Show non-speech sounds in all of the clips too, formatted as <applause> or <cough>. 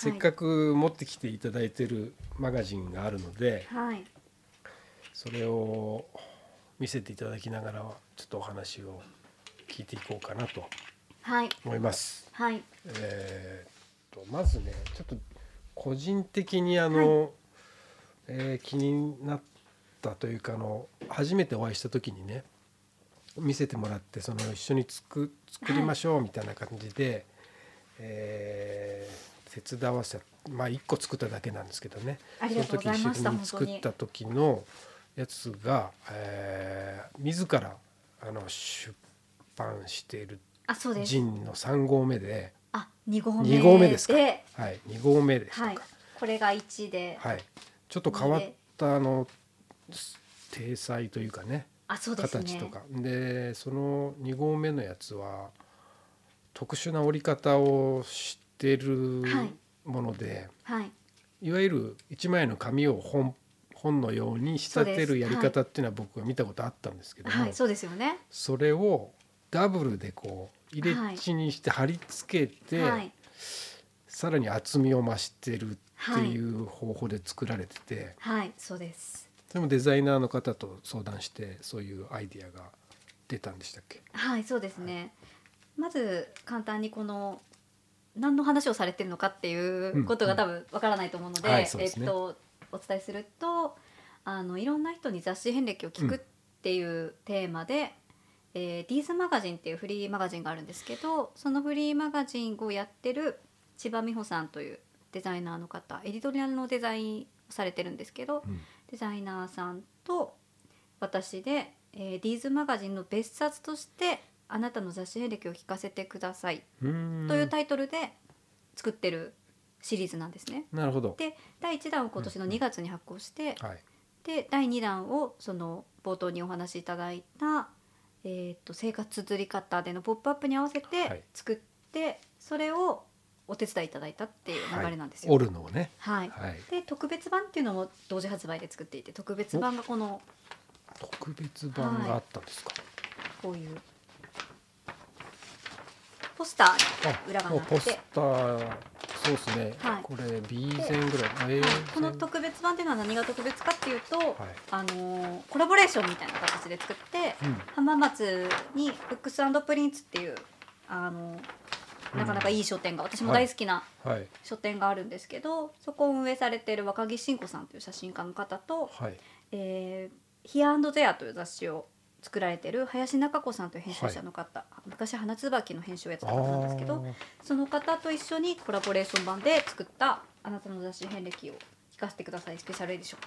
せっかく持ってきていただいてるマガジンがあるのではい。それを見せていただきながらちょっとお話を聞いていこうかなとはい。思います。はい。えーっとまずねちょっと個人的にあの、えー気になったというかあの初めてお会いした時にね見せてもらってその一緒に作作りましょうみたいな感じで、えー手伝わせまあ1個作っただけなんですけどね。その時一緒に。作った時のやつが、えー自らあの出版しているジンの3号目で、あ二号目2号目ですか？で。はい、2号目でしたか。はい。これが一で。はい。ちょっと変わったあの体裁というかね、あそうですね。形とか。で、その2号目のやつは特殊な折り方をしてるはい。もので、はい。い、わゆる一枚の紙を本本のように仕立てるやり方っていうのは僕は見たことあったんですけども、はい。そうですよね。それをダブルでこう入れ地にして貼り付けて、はい。さらに厚みを増してるっていう方法で作られてて、はい。そうです。それもデザイナーの方と相談してそういうアイディアが出たんでしたっけ？はい。そうですね。まず簡単にこの何の話をされてるのかっていうことが多分わからないと思うので,、はいそうですね。えっとお伝えするとあのいろんな人に雑誌遍歴を聞くっていうテーマで、えーディーズマガジンっていうフリーマガジンがあるんですけどそのフリーマガジンをやってる千葉美穂さんというデザイナーの方エディトリアルのデザインをされてるんですけど、うん。デザイナーさんと私で、えーディーズマガジンの別冊として「あなたの雑誌遍歴を聞かせてください」というタイトルで作ってるシリーズなんですね。なるほど。で第1弾を今年の2月に発行して、はい。で第2弾をその冒頭にお話しいただいた、えー、と生活綴り方での「ポップアップに合わせはいて作って、それをお手伝いいただいたっていう流れなんですよ。折るのをね。はいはい。で特別版っていうのも同時発売で作っていて特別版がこの特別版があったんですか？こういうポスターに裏がもうポスなってて、ターそうですね。はい。これ B 線ぐらい。い。線この特別版っていうのは何が特別かっていうと、はい。あのーコラボレーションみたいな形で作って、うん。浜松にブックスプリンツっていうあのなかなかいい書店が、私も大好きなはい。書店があるんですけど、そこを運営されている若木慎子さんという写真家の方とはい。えー、ヒアンドゼアという雑誌を作られてる林中子さんという編集者の方、昔花椿の編集をやってた方なんですけどその方と一緒にコラボレーション版で作った「あなたの雑誌遍歴を聞かせてください」スペシャルエディション。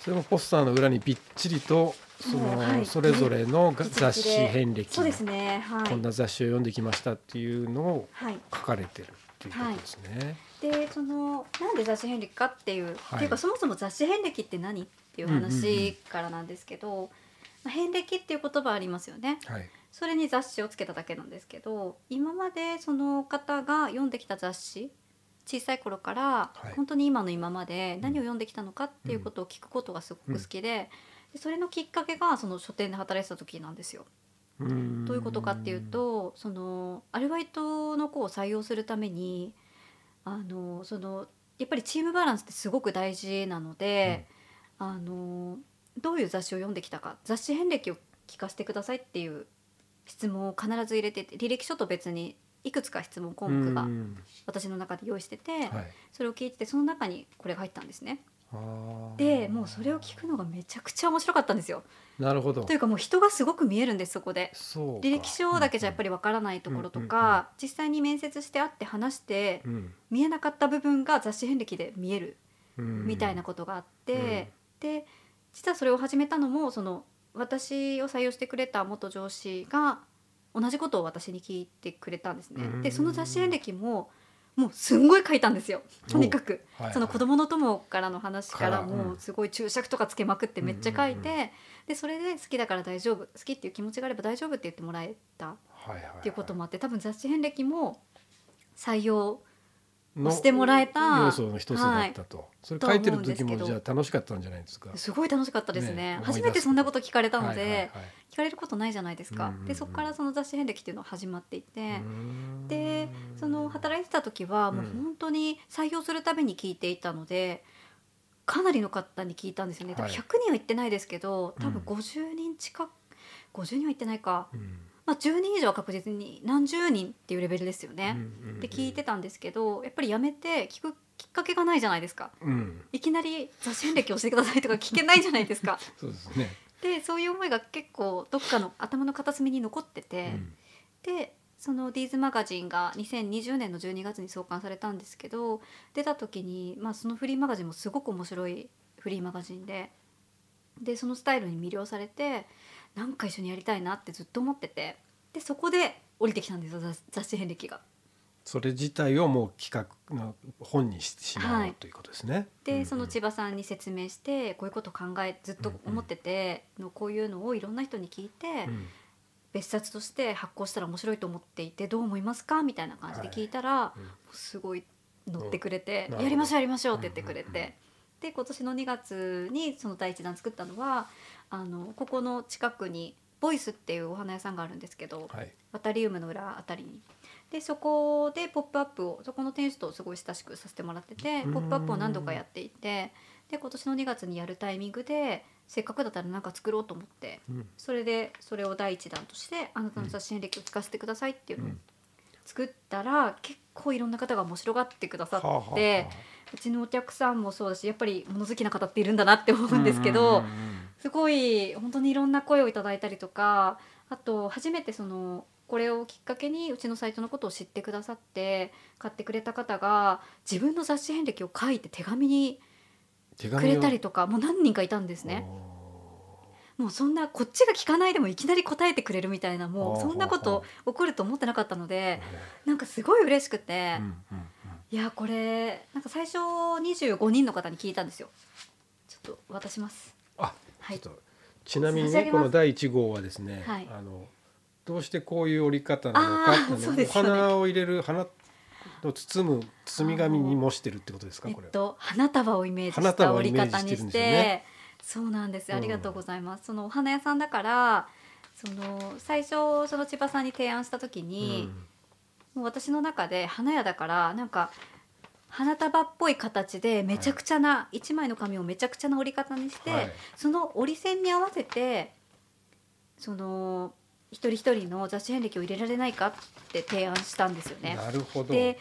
それもポスターの裏にびっちりとその、はい。それぞれの雑誌遍歴。そうですね。はい。こんな雑誌を読んできましたっていうのをはい書かれてるっていうことですね。でそのなんで雑誌遍歴かっていう、はい。っていうかそもそも雑誌遍歴って何っていう話からなんですけど、まあ、遍歴っていう言葉ありますよね。はい。それに雑誌をつけただけなんですけど今までその方が読んできた雑誌小さい頃からはい本当に今の今まで何を読んできたのかっていうことを聞くことがすごく好きで,、でそれのきっかけがその書店で働いてた時なんですよ。どういうことかっていうとそのアルバイトの子を採用するためにあのそのやっぱりチームバランスってすごく大事なので、あのどういう雑誌を読んできたか雑誌遍歴を聞かせてくださいっていう質問を必ず入れてて履歴書と別にいくつか質問項目がうん私の中で用意してて、はい。それを聞いててその中にこれが入ったんですね。でもうそれを聞くのがめちゃくちゃ面白かったんですよ。なるほどというかもう人がすごく見えるんですそこで。履歴書だけじゃやっぱり、りわからないところとか、実際に面接して会って話してうん見えなかった部分が雑誌遍歴で見えるうんみたいなことがあって、で実はそれを始めたのもその私を採用してくれた元上司が同じことを私に聞いてくれたんですね。でその雑誌遍歴ももうすんごい書いたんですよ。とにかく。はいはい。その子供の友からの話からもうすごい注釈とかつけまくってめっちゃ書いて、うんうんでそれで好きだから大丈夫好きっていう気持ちがあれば大丈夫って言ってもらえたっていうこともあって多分雑誌遍歴も採用のしてもらえた要素の一つだったと、それ書いてる時もじゃあ楽しかったんじゃないですか。すごい楽しかったですね。ね初めてそんなこと聞かれたので、はいはいはい。聞かれることないじゃないですか、うんうんうん。でそこからその雑誌遍歴っていうのが始まっていて、でその働いてた時はもううん本当に採用するために聞いていたのでかなりの方に聞いたんですよね。はい。100人は行ってないですけど多分うん。50人近く50人は行ってないか、うんまあ、10人以上は確実に何十人っていうレベルですようんね。うんうんで聞いてたんですけどやっぱりやめて聞くきっかけがないじゃないですか。うんいきなり雑誌遍歴をしてくださいとか聞けないじゃないですか。<laughs> そうですね、でそういう思いが結構どっかの頭の片隅に残ってて、うんでそのディーズマガジンが2020年の12月に創刊されたんですけど出た時に、まあ、そのフリーマガジンもすごく面白いフリーマガジンででそのスタイルに魅了されてなんか一緒にやりたいなってずっと思ってて。でそこで降りてきたんですよ雑雑誌遍歴が。それ自体をもう企画の本にしてしまおう、はい。ということですね。で、うんその千葉さんに説明してこういうこと考えずっと思ってて、のこういうのをいろんな人に聞いて、うん。別冊として発行したら面白いと思っていてどう思いますか？みたいな感じで聞いたら、うん。もうすごい乗ってくれてやりましょうやりましょうって言ってくれて、うんうんうんで今年の2月にその第一弾作ったのはあのここの近くにボイスっていうお花屋さんがあるんですけど、はい。ワタリウムの裏あたりに。でそこで「ポップアップをそこの店主とすごい親しくさせてもらってて「うん。ポップアップを何度かやっていてで今年の2月にやるタイミングでせっかくだったら何か作ろうと思ってうん。それでそれを第一弾として「あなたの雑誌遍歴を聞かせてください」っていうのをうん。作ったら結構いろんな方が面白がってくださって、はあはあはうちのお客さんもそうだしやっぱり物好きな方っているんだなって思あうんですけど、すごい本当にいろんな声をいただいたりとかあと初めてそのこれをきっかけにうちのサイトのことを知ってくださって買ってくれた方が自分の雑誌遍歴を書いて手紙にくれたりとかもう何人かいたんですね。もうそんなこっちが聞かないでもいきなり答えてくれるみたいなもうそんなことは起こると思ってなかったのでなんかすごい嬉しくて、うんうんうんいやこれなんか最初25人の方に聞いたんですよ。ちょっと渡します。あはい。ちょっとちなみにねこの第1号はですね、はい。あのどうしてこういう折り方なのかっていうのそうですよね。お花を入れる花の包む包み紙に模してるってことですかえっこれ、と花束をイメージ花した折り方にししてねそうなんです。うんありがとうございます、そのお花屋さんだからその最初その千葉さんに提案した時に、もう私の中で花屋だからなんか花束っぽい形でめちゃくちゃな、一枚の紙をめちゃくちゃな折り方にして、はい。その折り線に合わせてその一人一人の雑誌遍歴を入れられないかって提案したんですよね。なるほど。で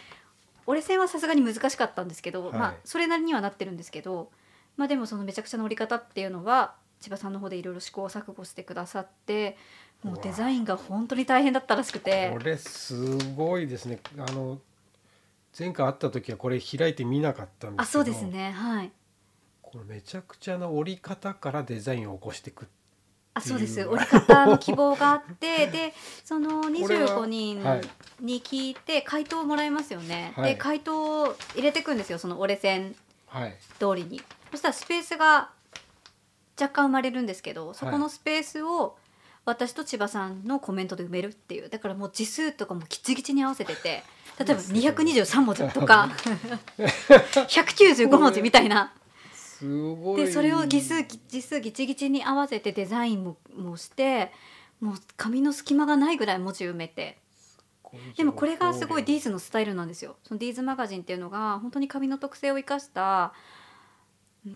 折れ線はさすがに難しかったんですけど、はい。まあそれなりにはなってるんですけどまあでもそのめちゃくちゃな折り方っていうのは千葉さんの方でいろいろ試行錯誤してくださってもうデザインが本当に大変だったらしくて。これすごいですね。あの前回会った時はこれ開いて見なかったんですけど。あそうですね。はい。このめちゃくちゃな折り方からデザインを起こしていくあそうです。折り方の希望があって。<laughs> でそのこれは25人はいに聞いて回答をもらいますよね、はい。で回答を入れていくんですよその折れ線はい。通りに。そしたらスペースが若干生まれるんですけどそこのスペースを私と千葉さんのコメントで埋めるっていう。だからもう字数とかもギチギチに合わせてて <laughs> 例えば223文字とか195文字みたいな。でそれを字数字数ギチギチに合わせてデザインももしてもう紙の隙間がないぐらい文字埋めて。でもこれがすごいディーズのスタイルなんですよ。そのディーズマガジンっていうのが本当に紙の特性を生かしたうん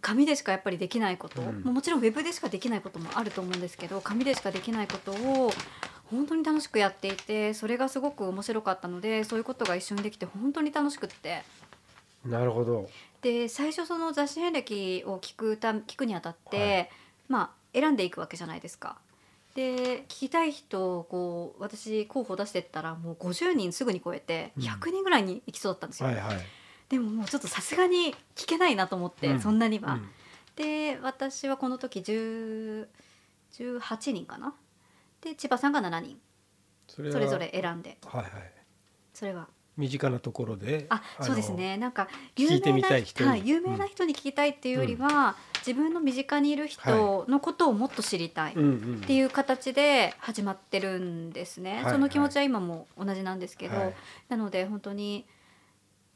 紙でしかやっぱりできないこと、うん。もちろんウェブでしかできないこともあると思うんですけど紙でしかできないことを本当に楽しくやっていてそれがすごく面白かったのでそういうことが一緒にできて本当に楽しくって。なるほど。で最初その雑誌遍歴を聞くた聞くにあたって、はい。まあ選んでいくわけじゃないですか。で聞きたい人をこう私候補出してったらもう50人すぐに超えてうん。100人ぐらいに行きそうだったんですよ。はいはいでももうちょっとさすがに聞けないなと思って、うん。そんなには。うん。で私はこの時10 18人かな？で千葉さんが7人。それぞれ選んで。はいはい。それは。身近なところであのそうですね。なんか聞いてみたい人に。はい、有名な人に聞きたいっていうよりは、自分の身近にいる人のことをもっと知りたいっうんうんていう形で始まってるんですね、はい。その気持ちは今も同じなんですけど、はい。なので本当に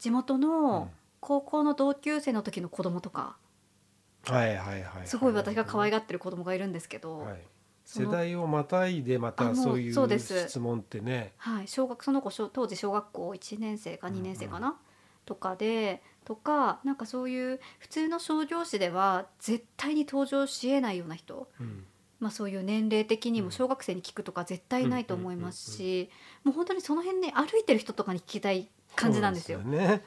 地元うん。の高校の同級生の時の子供とか、はいはいはいすごい私が可愛ががってる子供がいるんですけど、はい、世代をまたいでまあたそういう質問ってね。はい、小学その子小当時小学校1年生か2年生かな、とかでとかなんかそういう普通の商業誌では絶対に登場しえないような人、うん。まあ、そういう年齢的にうん。も小学生に聞くとか絶対ないと思いますし、もう本当にその辺ね歩いてる人とかに聞きたい感じなんですよ。そうね。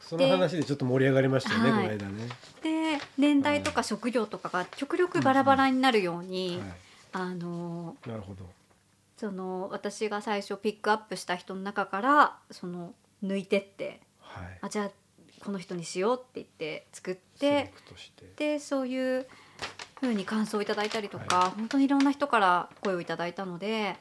その話でちょっと盛り上がりましたよね、はいこの間ね、で年代とか職業とかが極力バラバラになるように、はあのい、なるほど。その私が最初ピックアップした人の中からその抜いてってはい。あじゃあこの人にしようって言って作ってでそういう風に感想をいただいたりとか、本当にいろんな人から声をいただいたので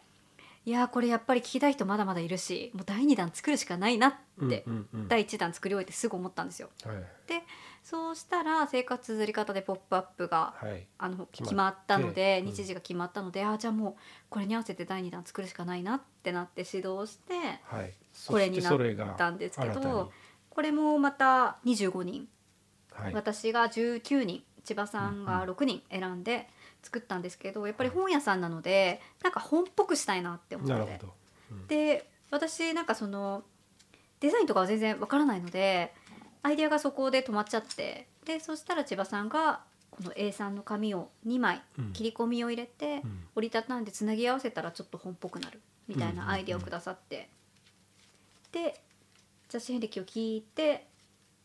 いやーこれやっぱり聞きたい人まだまだいるしもう第2弾作るしかないなって、うんうんうん。第1弾作り終えてすぐ思ったんですよ。はい。でそうしたら生活綴り方で「ポップアップがはい。あの決まったのでうん。日時が決まったので、あじゃあもうこれに合わせて第2弾作るしかないなってなって指導してはい。これになったんですけどこれもまた25人。はい。私が19人。千葉さんがうん6人選んで作ったんですけどやっぱり本屋さんなのでなんか本っぽくしたいなって思って。うん。で私なんかそのデザインとかは全然わからないのでアイデアがそこで止まっちゃってでそしたら千葉さんがこの A3 の紙を2枚うん。切り込みを入れてうん。折りたたんでつなぎ合わせたらちょっと本っぽくなるみたいなアイデアをくださって。で雑誌遍歴を聞いて、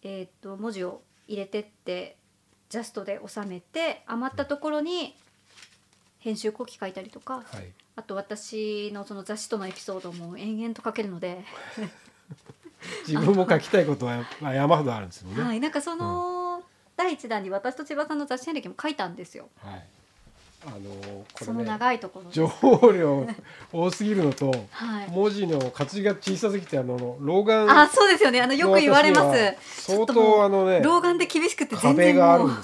えー、と文字を入れてってジャストで収めて余ったところに編集後期書いたりとかはいあと私のその雑誌とのエピソードも延々と書けるので、<laughs> 自分も書きたいことは <laughs> まあ山ほどあるんですよね。はい、なんかその、第一弾に私と千葉さんの雑誌遍歴も書いたんですよ。はい。あのこそのれね長いところ。情報量多すぎるのとはい。文字の活字が小さすぎてあの老眼あ、そうですよね。あのよく言われます。相当あのね老眼で厳しくて全壁然もう <laughs>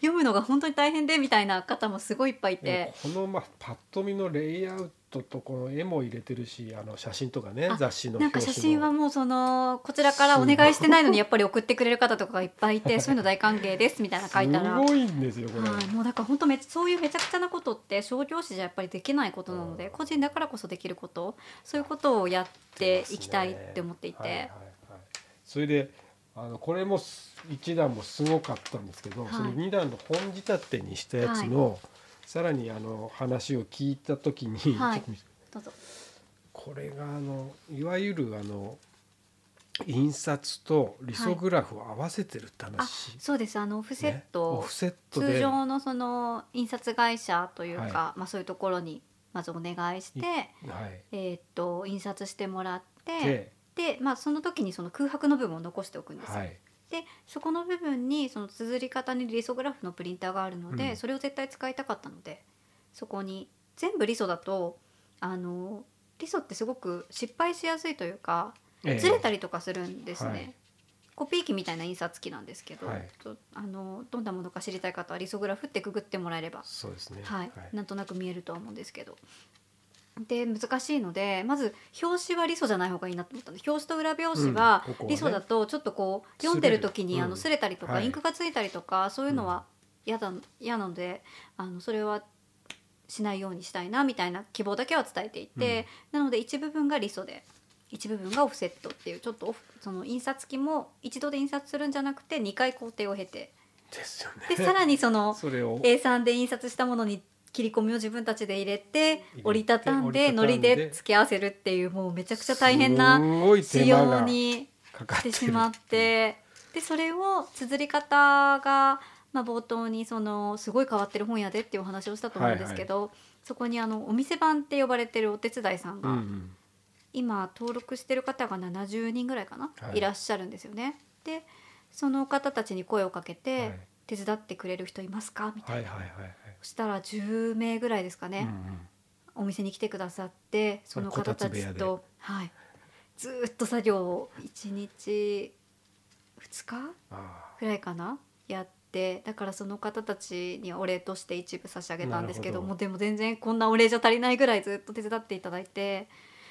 読むのが本当に大変でみたいな方もすごいいっぱいいて。このまあパッと見のレイアウトとこの絵も入れてるしあの写真とかねあ雑誌のなんか写真は表もうそのこちらからお願いしてないのにやっぱり送ってくれる方とかがいっぱいいて <laughs> そういうの大歓迎ですみたいな書いたら。すごいんですよこれ、はい、もうだから本当めそういうめちゃくちゃなことって商業誌じゃやっぱりできないことなので、うん。個人だからこそできることそういうことをやっていきたいって思っていて、はいはいはいそれであのこれもす一段もすごかったんですけど、はい。それ二段の本仕立てにしたやつの、さらにあの話を聞いた時に、はい。これがあのいわゆるあの印刷とリソグラフを合わせてるってあ話、そうです。あのオフセッね。ト、オフセットで。通常のその印刷会社というか、はい。まあ、そういうところにまずお願いして、はい。えーっと印刷してもらってで、で、まあ、その時にその空白の部分を残しておくんですよ。はいでそこの部分にその綴り方にリソグラフのプリンターがあるので、うん。それを絶対使いたかったのでそこに全部リソだとあのリソってすごく失敗しやすいというかええ。ずれたりとかするんですね。はい。コピー機みたいな印刷機なんですけど、はい。とあのどんなものか知りたい方はリソグラフってくぐってもらえれば、そうですね。はい。なんとなく見えるとは思うんですけど。で難しいのでまず表紙はリソじゃない方がいいなと思ったんで表紙と裏表紙はうんここはね。リソだとちょっとこう読んでる時にあの擦れたりとか、はい。インクがついたりとかそういうのは嫌だ嫌なのであのそれはしないようにしたいなみたいな希望だけは伝えていて、なので一部分がリソで一部分がオフセットっていうちょっとオフその印刷機も一度で印刷するんじゃなくて2回工程を経て。ですよね。でさらにそのそれを。A3 で印刷したものに切り込みを自分たちで入れて折りたたんで糊で。で付け合わせるっていうもうめちゃくちゃ大変な仕様にしかかってしまってでそれを綴り方が、まあ、冒頭にそのすごい変わってる本屋でっていうお話をしたと思うんですけど、そこにあのお店番って呼ばれてるお手伝いさんが、うんうん。今登録してる方が70人ぐらいかな、はい。い、らっしゃるんですよね。でその方たちに声をかけて、はい手伝ってくれる人いますか？みたいな、はいはいはいはい。そしたら10名ぐらいですかね、うんうんお店に来てくださってその方たちと、はい、ずーっと作業を1日2日あぐらいかな？やってだからその方たちにはお礼として一部差し上げたんですけどもうでも全然こんなお礼じゃ足りないぐらいずっと手伝っていただいて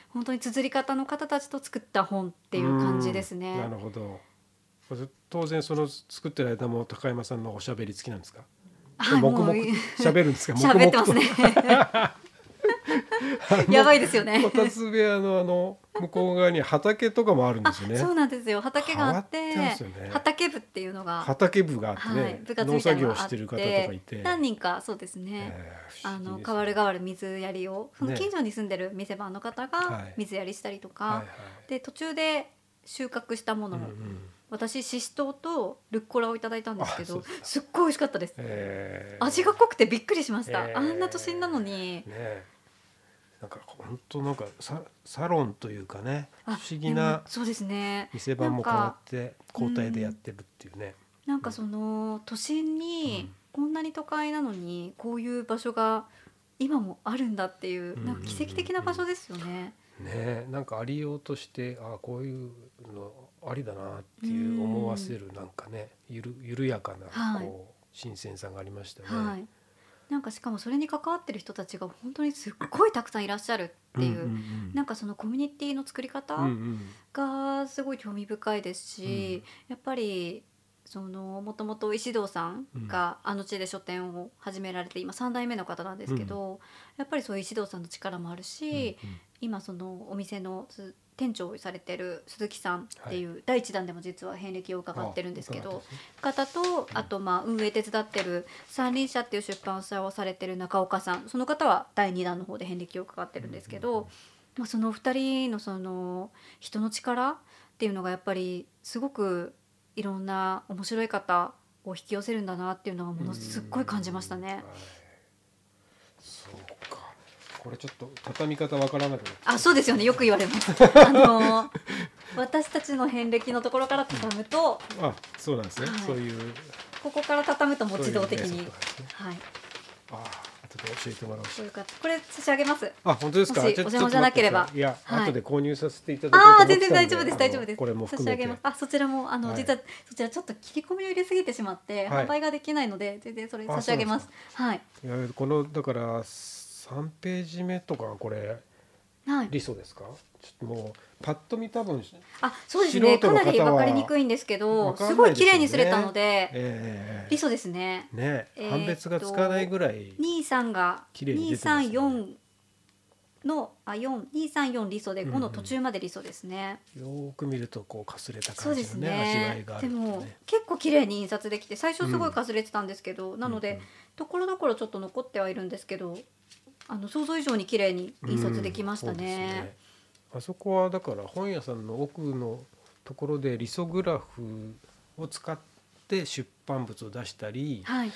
本当に綴り方の方たちと作った本っていう感じですね。なるほど当然その作ってる間も高山さんのおしゃべり好きなんですか？はい黙々喋るんですか？<laughs> 喋ってますね。やばいですよね。こたつ部屋のあの向こう側に畑とかもあるんであ、すよね。そうなんですよ。畑があって、ね。畑部っていうのが、畑部があってね、はい、部活農作業してる方とかいて、何人かそうですね。えー不あの変わる変わる水やりを、ね近所に住んでる店番の方はがい。水やりしたりとか、はいはい。で途中で収穫したものを、うんうん私ししとうとルッコラをいただいたんですけどすっごい美味しかったです、えー。味が濃くてびっくりしました、えー。あんな都心なのに。ねなんか本当なんかササロンというかね不思議なもそうですね。店番も変わって交代でやってるっていうね。なんかその都心にこんなに都会なのにこういう場所が今もあるんだっていううんなんか奇跡的な場所ですよね。ねなんかありようとしてあこういうのありだなっていう思わせるなんかねゆる緩やかなはい。こう新鮮さがありましたね。はい。なんかしかもそれに関わってる人たちが本当にすっごいたくさんいらっしゃるっていう、んんんなんかそのコミュニティの作り方うんうん。がすごい興味深いですし、やっぱりそのもともと石堂さんがあの地で書店を始められて今3代目の方なんですけど、やっぱりそういう石堂さんの力もあるし、うんうん。今そのお店のつ店長をされてる鈴木さんっていう、第一弾でも実は遍歴を伺ってるんですけど方とあとまあ運営手伝ってる三輪車っていう出版社をされてる中岡さんその方は第2弾の方で遍歴を伺ってるんですけど、まあ、その2人のその人の力っていうのがやっぱりすごくいろんな面白い方を引き寄せるんだなっていうのがものすっごい感じましたね。はい。そうかこれちょっと畳み方わからなくなあそうですよね。よく言われます。<laughs> あの私たちの遍歴のところから畳むとあそうなんですね、はい。そういう。ここから畳むともう自動的に。そういうメソッドなんですね。はい。あ後で教えてもらおう。こういう形これ差し上げます。あ本当ですか？お邪魔じゃなければ。いいや、はい。後で購入させていただああ全然大丈夫です。大丈夫です。これも差し上げます。あそちらもあの、はい。実はそちらちょっと切り込みを入れすぎてしまって、はい。販売ができないので全然それあ差し上げます。はい。いやこのだから3ページ目とかこれはい。理想ですか？ちょっともうパッと見多分あそうですね。かなり分かりにくいんですけどすごい綺麗にすれたので、ええ。理想ですね。ね、判別がつかないぐらい二三が綺麗に二出てますね。三四のあ四二三四理想でうん五の途中まで理想ですね。よーく見るとこうかすれた感じのね味わねいがあでも結構綺麗に印刷できて最初すごいかすれてたんですけど、なので、ところどころちょっと残ってはいるんですけどあの想像以上に綺麗に印刷できましたうんそうですね。あそこはだから本屋さんの奥のところでリソグラフを使って出版物を出したりはい。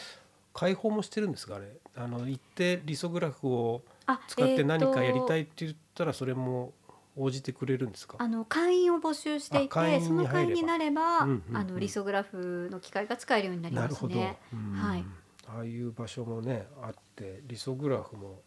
開放もしてるんですかあれ？あの行ってリソグラフをあ使って何かやりたい。いって言ったらそれも応じてくれるんですか、あの会員を募集していてその会員になれば、うんうんうんあのリソグラフの機械が使えるようになりますなるほど、ね。うんはいああいう場所もねあってリソグラフも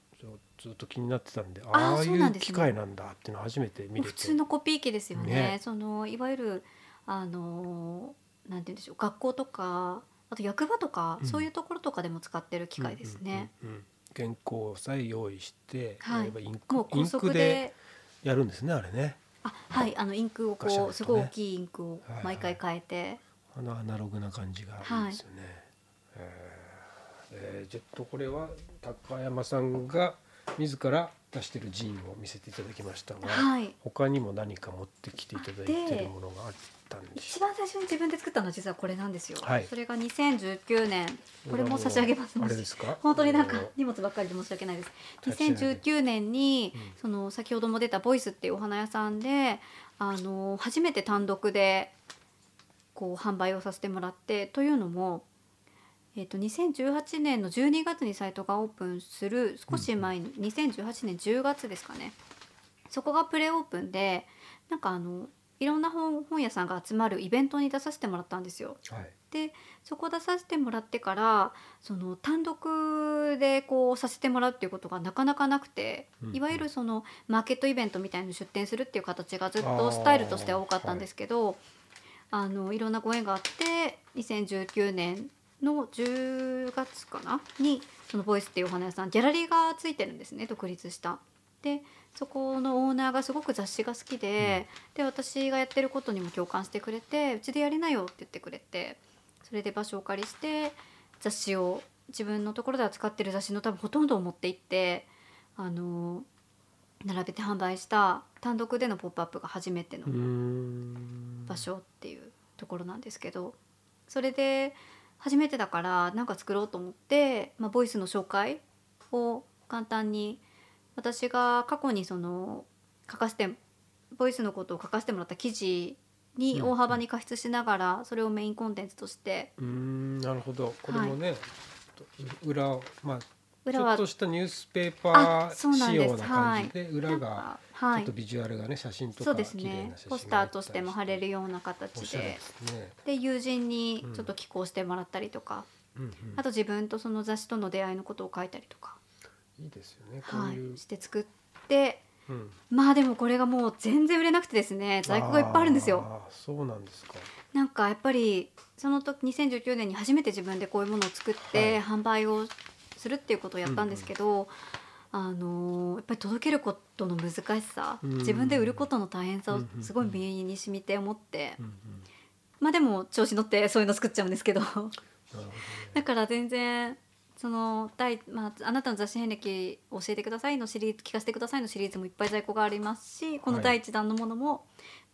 ずっと気になってたんであああいう機械なんだっていうのを初めて見れて。もう普通のコピー機ですよね。ね。そのいわゆるあのなんて言うんでしょう学校とかあと役場とか、うん。そういうところとかでも使ってる機械ですね。うんうんうんうん。原稿さえ用意して、はい。インクもう高速でやるんですねあれね。あはいあのインクをこうすごい大きいインクをはいはい。毎回変えて、あのアナログな感じがいいですよね、えーえーじゃあとこれは高山さんが自ら出してるジーンを見せていただきましたが、はい。他にも何か持ってきていただいてるものがあったんでし一番最初に自分で作ったのは実はこれなんですよ。はい。それが2019年。これも差し上げます。あれですか？<laughs> 本当になんか荷物ばっかりで申し訳ないです。立ち上げ2019年に、うん。その先ほども出たボイスっていうお花屋さんであの初めて単独でこう販売をさせてもらってというのも、えっと2018年の12月にサイトがオープンする少し前に、2018年10月ですかね。そこがプレオープンでなんかあのいろんな本本屋さんが集まるイベントに出させてもらったんですよ。はい。でそこ出させてもらってからその単独でこうさせてもらうっていうことがなかなかなくて、うんいわゆるそのマーケットイベントみたいの出店するっていう形がずっとスタイルとしては多かったんですけどあ、のいろんなご縁があって2019年の10月かな？にそのボイスっていうお花屋さんギャラリーがついてるんですね独立した。でそこのオーナーがすごく雑誌が好きで,、で私がやってることにも共感してくれて「うちでやりなよ」って言ってくれてそれで場所をお借りして雑誌を自分のところで扱ってる雑誌の多分ほとんどを持って行ってあの並べて販売した単独での「ポップアップが初めての場所っていうところなんですけどそれで初めてだから何か作ろうと思って、まあ、ボイスの紹介を簡単に私が過去にその書かせてボイスのことを書かせてもらった記事に大幅に加筆しながらそれをメインコンテンツとしてうーんなるほど。これもね、裏をまあ裏はちょっとしたニュースペーあパー仕様な感じで、裏がなんかちょはいっとビジュアルがね写真とか綺麗ねな写真ポスターとしても貼れるようなお形でね。で友人にちょっと寄稿してもらったりとか、うんうん。あと自分とその雑誌との出会いのことを書いたりとか、いいですよね。こうはいうい、。して作って。うん。まあでもこれがもう全然売れなくてですね。在庫がいっぱいあるんですよ。そうなんですか。なんかやっぱりその時2019年に初めて自分でこういうものを作ってはい。販売をするっていうことをやったんですけど、あのーやっぱり届けることの難しさ、うん。自分で売ることの大変さをうんすごい身に染みて思って、うんうん。まあでも調子乗ってそういうの作っちゃうんですけど。<laughs> だから全然その第、まあ、あなたの雑誌遍歴教えてくださいのシリーズ聞かせてくださいのシリーズもいっぱい在庫がありますしこの第一弾のものも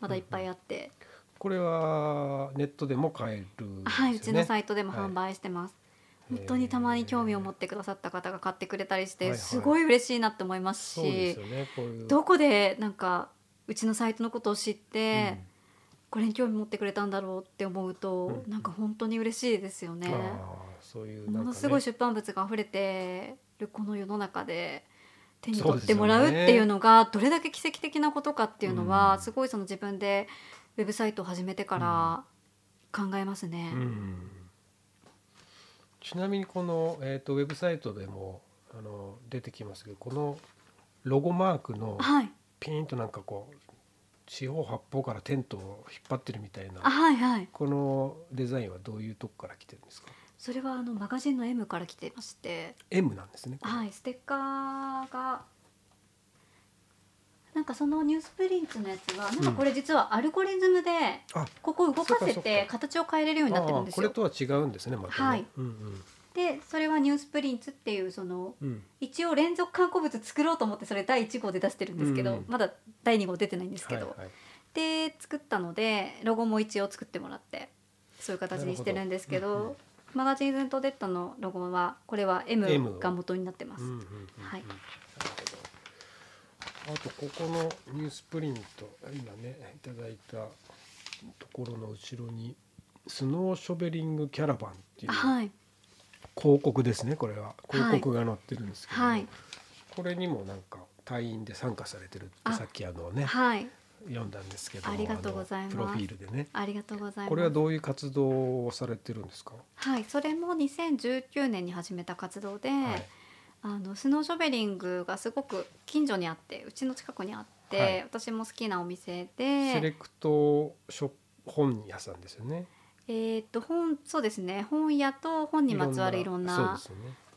まだいっぱいあって、これはネットでも買えるね。はい、うちのサイトでもはい販売してます。はい本当にたまに興味を持ってくださった方が買ってくれたりして、すごい嬉しいなって思いますしすよねこういう。どこでなんかうちのサイトのことを知って、うん。これに興味持ってくれたんだろうって思うと、うん。なんか本当に嬉しいですよね。ういうものすごい出版物が溢れてるこの世の中で手に取ってもらうっていうのがどれだけ奇跡的なことかっていうのは、うん。すごいその自分でウェブサイトを始めてから考えますね。うんちなみにこの、えー、とウェブサイトでもあの出てきますけどこのロゴマークのはい、ピーンとなんかこう四方八方からテントを引っ張ってるみたいなあはいはい。このデザインはどういうとこから来てるんですか？それはあのマガジンの M から来てまして。M なんですね。はいステッカーがなんかそのニュースプリンツのやつはなんかこれ実はアルゴリズムであここ動かせて形を変えれるようになってるんですよ。これとは違うんですねまたね。はい。うんでそれはニュースプリンツっていうその一応連続観光物作ろうと思ってそれ第1号で出してるんですけど、うん。まだ第2号出てないんですけど、はいはい。で作ったのでロゴも一応作ってもらってそういう形にしてるんですけどなるほど。うんうん。マガジンズントデッドのロゴはこれは M が元になってます。はいあとここのニュースプリント今ねいただいたところの後ろにスノーショベリングキャラバンっていうはい。広告ですねこれは。広告が載ってるんですけど、はい。これにもなんか隊員で参加されてるってあさっきあのねはい。読んだんですけどもありがとうございます。プロフィールでね。ありがとうございます。これはどういう活動をされてるんですか、はいそれも2019年に始めた活動で、はいあのスノーショベリングがすごく近所にあってうちの近くにあって、はい。私も好きなお店セレでクトショ本屋さんですよね。えーっと本そうですね。本屋と本にまつわるいろんな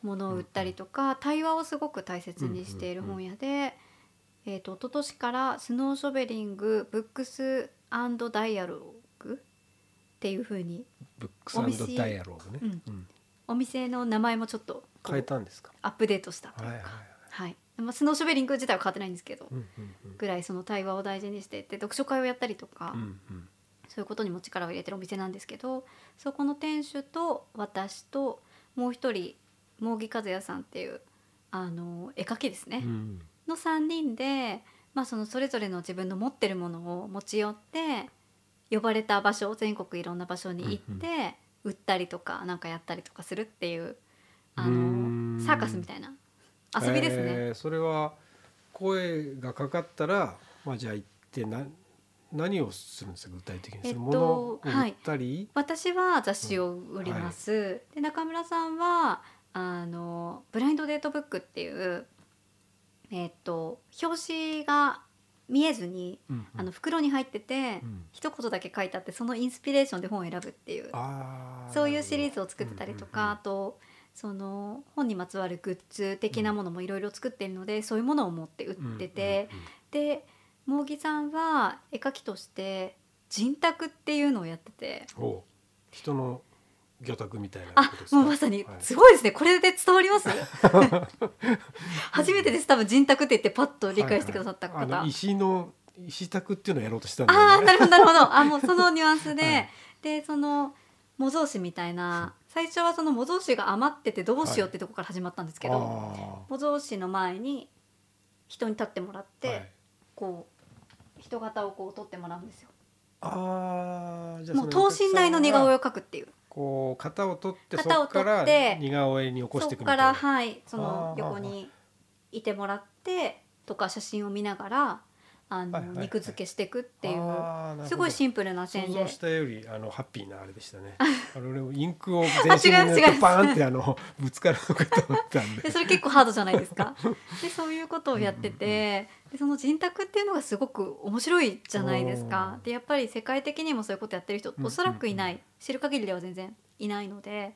ものを売ったりとか、対話をすごく大切にしている本屋で、えー、と一昨年からスノーショベリングブックスダイアログっていう風にブックスダイアローグね、うんうん。お店の名前もちょっと変えたんですか？アップデートした。とはいいうはいか、はい。はい。まあ、スノーショベリング自体は変わってないんですけど、うんうんぐらいその対話を大事にしていて読書会をやったりとか、うんうん。そういうことにも力を入れてるお店なんですけどそこの店主と私ともう一人茂木和也さんっていうあの絵描きですね、うんの3人で、まあ、そのそれぞれの自分の持ってるものを持ち寄って呼ばれた場所全国いろんな場所に行って、売ったりとかなんかやったりとかするっていうあのサーカスみたいな。遊びですね。えーそれは声がかかったら、まあ、じゃあ行ってな何をするんですか？具体的に、えっとそのものを売ったり、私は雑誌を売ります、で中村さんはあのブラインドデートブックっていう、えっと表紙が見えずにうんうん。あの袋に入ってて、うん。一言だけ書いてあってそのインスピレーションで本を選ぶっていう。そういうシリーズを作ってたりとか、うんうんうん。あとその本にまつわるグッズ的なものもいろいろ作っているので、そういうものを持って売ってて、で茂木さんは絵描きとして人卓っていうのをやってて。人の魚卓みたいなあもうまさにはい。すごいですね、これで伝わります？<laughs> 初めてです。多分人卓って言ってパッと理解してくださった方、はいはい石の石卓っていうのをやろうとしたんだよね。ああなるほどなるほど。あもうそのニュアンスで、<laughs> はい。でその模造紙みたいな最初はその模造紙が余っててどうしようってとこから始まったんですけど、あ模造紙の前に人に立ってもらって、ーはい。こう人型をこう撮ってもらうんですよ。あーじゃあもう等身大の似顔絵を描くっていう。こう型を取ってそ型を取って似顔絵に起こしていくみたいな。そこからはいその横にいてもらってとか写真を見ながらあの、はいはいはい肉付けしていくっていうすごいシンプルな想線で像したよりあのハッピーなあれでしたね。<laughs> あの俺インクを全身にバーンってあのぶつかるのかと思ったんで。でそれ結構ハードじゃないですか。でそういうことをやってて、でその人卓っていうのがすごく面白いじゃないですか。でやっぱり世界的にもそういうことやってる人うんおそらくいない、知る限りでは全然いないので。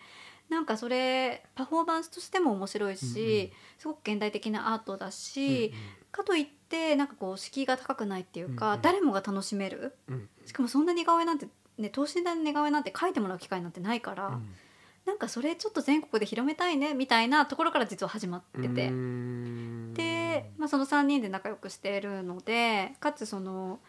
なんかそれパフォーマンスとしても面白いし、うんうんすごく現代的なアートだし、うんかといってなんかこう敷居が高くないっていうか、うんうん。誰もが楽しめる。うん。うんしかもそんな似顔絵なんてね等身大の似顔絵なんて描いてもらう機会なんてないから、うん。なんかそれちょっと全国で広めたいねみたいなところから実は始まってて。で、まあ、その3人で仲良くしているのでかつその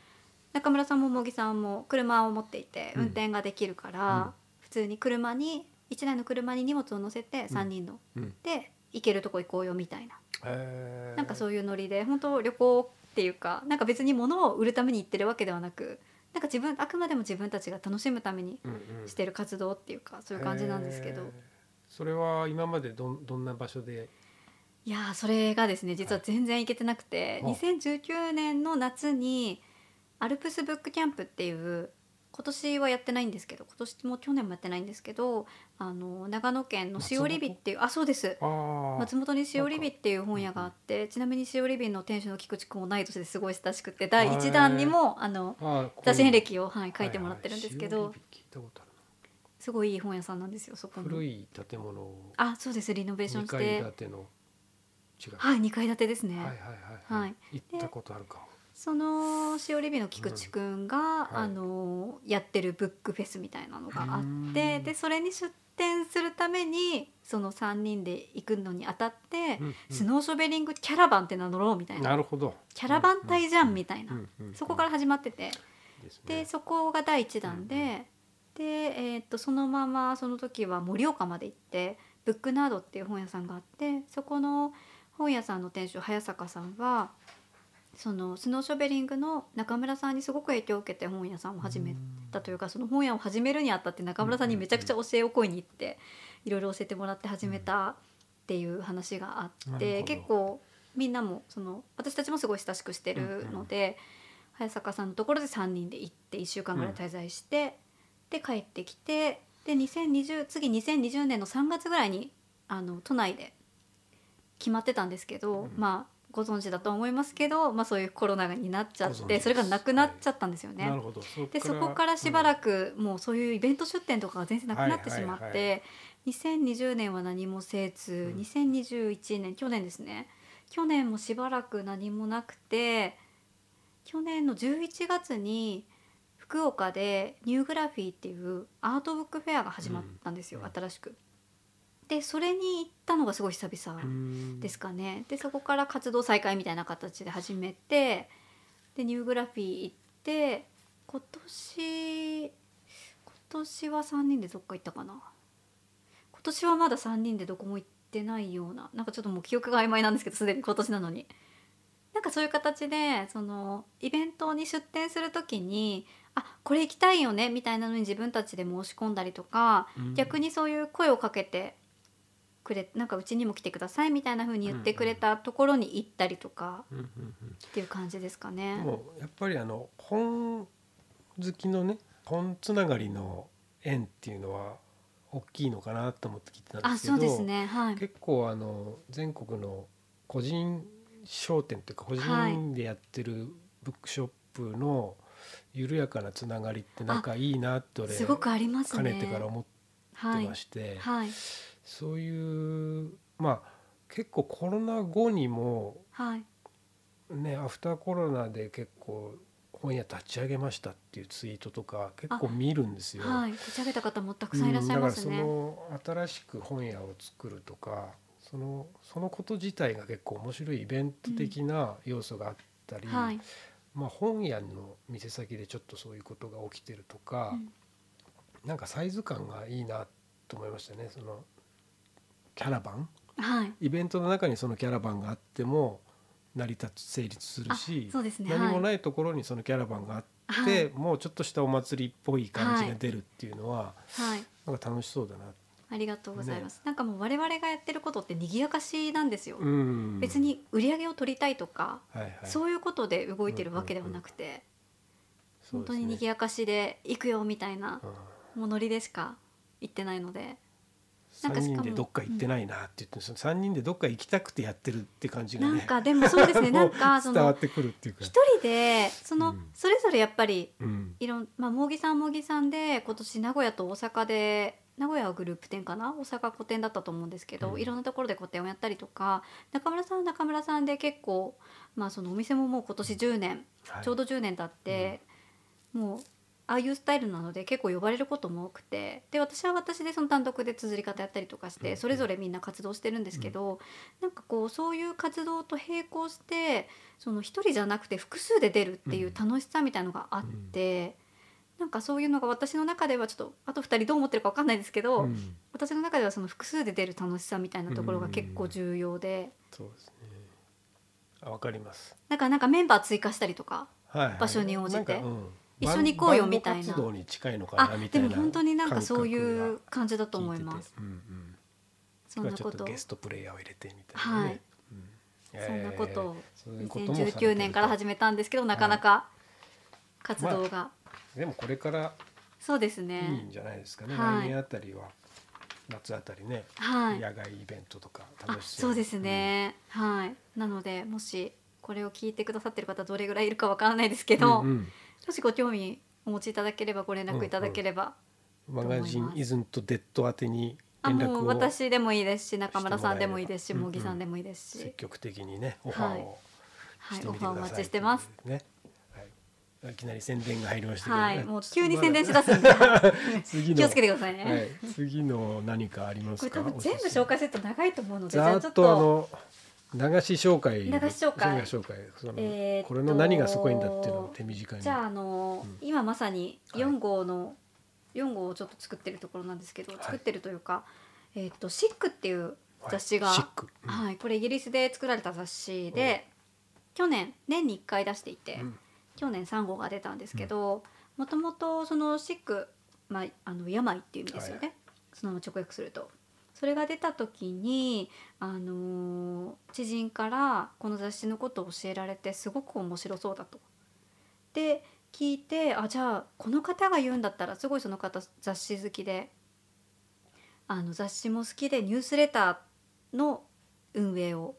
中村さんも茂木さんも車を持っていてうん。運転ができるから、うん。普通に車に1台の車に荷物を乗せて3人の、うん。で行けるとこ行こうよみたいな。へー。なんかそういうノリで本当旅行っていうかなんか別に物を売るために行ってるわけではなくなんか自分あくまでも自分たちが楽しむためにうんうん。してる活動っていうかそういう感じなんですけど。それは今までどんどんな場所で？いやーそれがですね実は全然行けてなくて、はい。2019年の夏にアルプスブックキャンプっていう今年はやってないんですけど今年も去年もやってないんですけどあの長野県のしおりびっていうあそうです。松本にしおりびっていう本屋があってちなみにしおりびの店主の菊池君も同い年ですごい親しくて第1弾にもあの雑誌編こ歴を、はい、書いてもらってるんですけど、すごいいい本屋さんなんですよそこ古い建物を。あそうです。リノベーション2階して建ての。違う。はい2階建てですね、はいはいはい。はい。行ったことあるかもそのしおりびの菊池くんが、はい。あのやってるブックフェスみたいなのがあってうん。でそれに出展するためにその3人で行くのにあたって、うんうん。スノーショベリングキャラバンって名乗ろうみたいな。なるほど。キャラバン隊じゃんみたいな、うん。うん。うん。そこから始まってて。でそこが第1弾で、で、えーっとそのままその時は盛岡まで行ってブックナードっていう本屋さんがあってそこの本屋さんの店主早坂さんはそのスノーショベリングの中村さんにすごく影響を受けて本屋さんを始めたというかその本屋を始めるにあたって中村さんにめちゃくちゃ教えを請いに行っていろいろ教えてもらって始めたっていう話があなって結構みんなもその私たちもすごい親しくしてるので、早坂さんのところで3人で行って1週間ぐらい滞在して、で帰ってきてで2020次2020年の3月ぐらいにあの都内で決まってたんですけど、うん。まあご存知だと思いますけど、まあ、そういうコロナになっちゃってそれがなくなっちゃったんですよね。なるほど。そでそこからしばらくくもうそういうイベント出店とかが全然なくなってしまって、はいはいは2020年は何もせず、うん。2021年去年ですね。去年もしばらく何もなくて去年の11月に福岡でニューグラフィーっていうアートブックフェアが始まったんですよ、うん。新しく。でそれに行ったのがすごい久々。うん。ですかね。でそこから活動再開みたいな形で始めてでニューグラフィー行って今年今年は3人でどっか行ったかな。今年はまだ3人でどこも行ってないようななんかちょっともう記憶が曖昧なんですけどすでに今年なのに。なんかそういう形でそのイベントに出店する時にあこれ行きたいよねみたいなのに自分たちで申し込んだりとかうん。逆にそういう声をかけてくれなんかうちにも来てくださいみたいな風に言ってくれたところに行ったりとかっていう感じですかうんね。もうやっぱりあの本好きのね本つながりの縁っていうのは大きいのかなと思って聞いてたんであすけどそうですね。はい。結構あの全国の個人商店というか個はい人でやってるブックショップの緩やかなつながりってなんかいいなって俺すごくありますね。かねてから思ってはいまして、はいそういうまあ結構コロナ後にもはい。ねアフターコロナで結構本屋立ち上げましたっていうツイートとか結構見るんですよ。はい。立ち上げた方もたくさんいらっしゃいますね、うんだからその新しく本屋を作るとかそのそのこと自体が結構面白いイベント的な要素があったり、はい。まあ、本屋の店先でちょっとそういうことが起きてるとか、うん。なんかサイズ感がいいなと思いましたね。そのキャラバン？はい。イベントの中にそのキャラバンがあっても成り立つ成立するあし、そうですね。何もはいないところにそのキャラバンがあって、はい。もうちょっとしたお祭りっぽい感じが出るっていうのは、はい。なんか楽しそうだな、ありがとうございます、なんかもう我々がやってることって賑やかしなんですよ、うん、別に売り上げを取りたいとか、はいはい、そういうことで動いてるわけではなくて、本当に賑ややかしで行くよみたいなもうノリでしか行ってないのでなんか3しかも人でどっか行ってないなって言って、その3人でどっか行きたくてやってるって感じがねなんかでもそうですね。<laughs> なんかその伝わってくるっていうか。一人でその、うん。それぞれやっぱりうん。いろんまあ茂木さん茂木さんで今年名古屋と大阪で名古屋はグループ展かな？大阪個展だったと思うんですけど、うん。いろんなところで個展をやったりとか中村さんは中村さんで結構まあそのお店ももう今年10年、はい。ちょうど10年経って、もうああいうスタイルなので結構呼ばれることも多くて。で私は私でその単独で綴り方やったりとかして、うんそれぞれみんな活動してるんですけど、なんかこうそういう活動と並行してその一人じゃなくて複数で出るっていう楽しさみたいのがあって、なんかそういうのが私の中ではちょっとあと2人どう思ってるか分かんないですけど、うん。私の中ではその複数で出る楽しさみたいなところが結構重要で、そうですね。あわかります、だからなんかメンバー追加したりとかはいはい。場所に応じて。なんかうん一緒に行こうよみたいな。活動に近いのかあなみたいなでも本当になんかそうい感う覚感じだがと思います。うんうん。そんなこと。ゲストプレイヤーを入れてみたいなね、はい。うん。そんなことをそういうこともされてると2019年から始めたんですけどなかなか活動が、でもこれからそうですいいねんじゃないですかね、はい。来年あたりは夏あたりね、はい。野外イベントとかあ楽しそう。ですね、はい。なのでもしこれを聞いてくださってる方どれぐらいいるかわからないですけうんど、うんうんもしご興味お持ちいただければご連絡いただければ、マガジンイズンとデッド宛てにあ連絡をもう私でもいいですし中村さんでもいいですし茂木さんでもいいですし、積極的にねオファーをはい。してオファーお待ちしてます。ね、はい、いきなり宣伝が入りましたはい。もう急に宣伝しだすんで。<laughs> 次の。気をつけてくださいね、はい、次の何かありますか？これ多分全部紹介すると長いと思うのでじざーっゃあちょっと。とあの流し紹介流し紹介。紹介。その、えーこれの何がすごいんだっていうのを手短に。じゃああのーうん。今まさにはい。4号の、4号をちょっと作ってるところなんですけど、い。作ってるというか「えーっとシックっていう雑誌が、はいシック、うん。はい、これイギリスで作られた雑誌で去年年に1回出していて、うん。去年3号が出たんですけどもともとそのシック、まあ、あの病っていう意味ですよね、はそのまま直訳すると。それが出た時に、あのー知人からこの雑誌のことを教えられてすごく面白そうだと。で聞いてあじゃあこの方が言うんだったらすごいその方雑誌好きであの雑誌も好きでニュースレターの運営を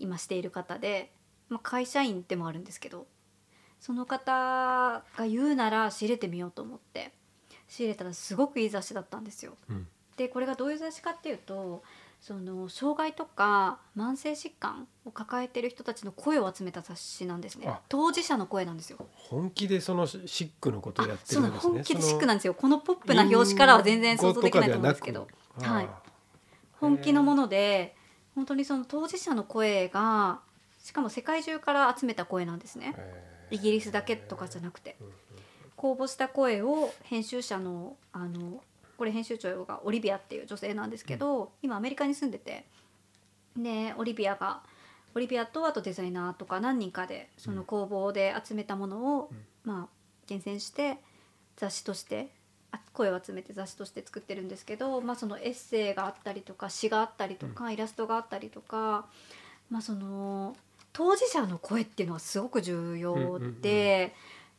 今している方で、まあ、会社員でもあるんですけどその方が言うなら仕入れてみようと思って仕入れたらすごくいい雑誌だったんですよ。うんでこれがどういう雑誌かっていうとその障害とか慢性疾患を抱えてる人たちの声を集めた雑誌なんですね。あ。当事者の声なんですよ。本気でそのシックのことをやってるんですね。本気でシックなんですよ。このポップな表紙からは全然想像できないと思うんですけど。はい。あ本気のもので本当にその当事者の声がしかも世界中から集めた声なんですね。イギリスだけとかじゃなくて。公募した声を編集者のあのこれ編集長がオリビアっていう女性なんですけど、今アメリカに住んでてでオリビアがオリビアとあとデザイナーとか何人かでその工房で集めたものを、まあ厳選して雑誌としてあ声を集めて雑誌として作ってるんですけど、まあ、そのエッセイがあったりとか詩があったりとか、イラストがあったりとか、まあ、その当事者の声っていうのはすごく重要で、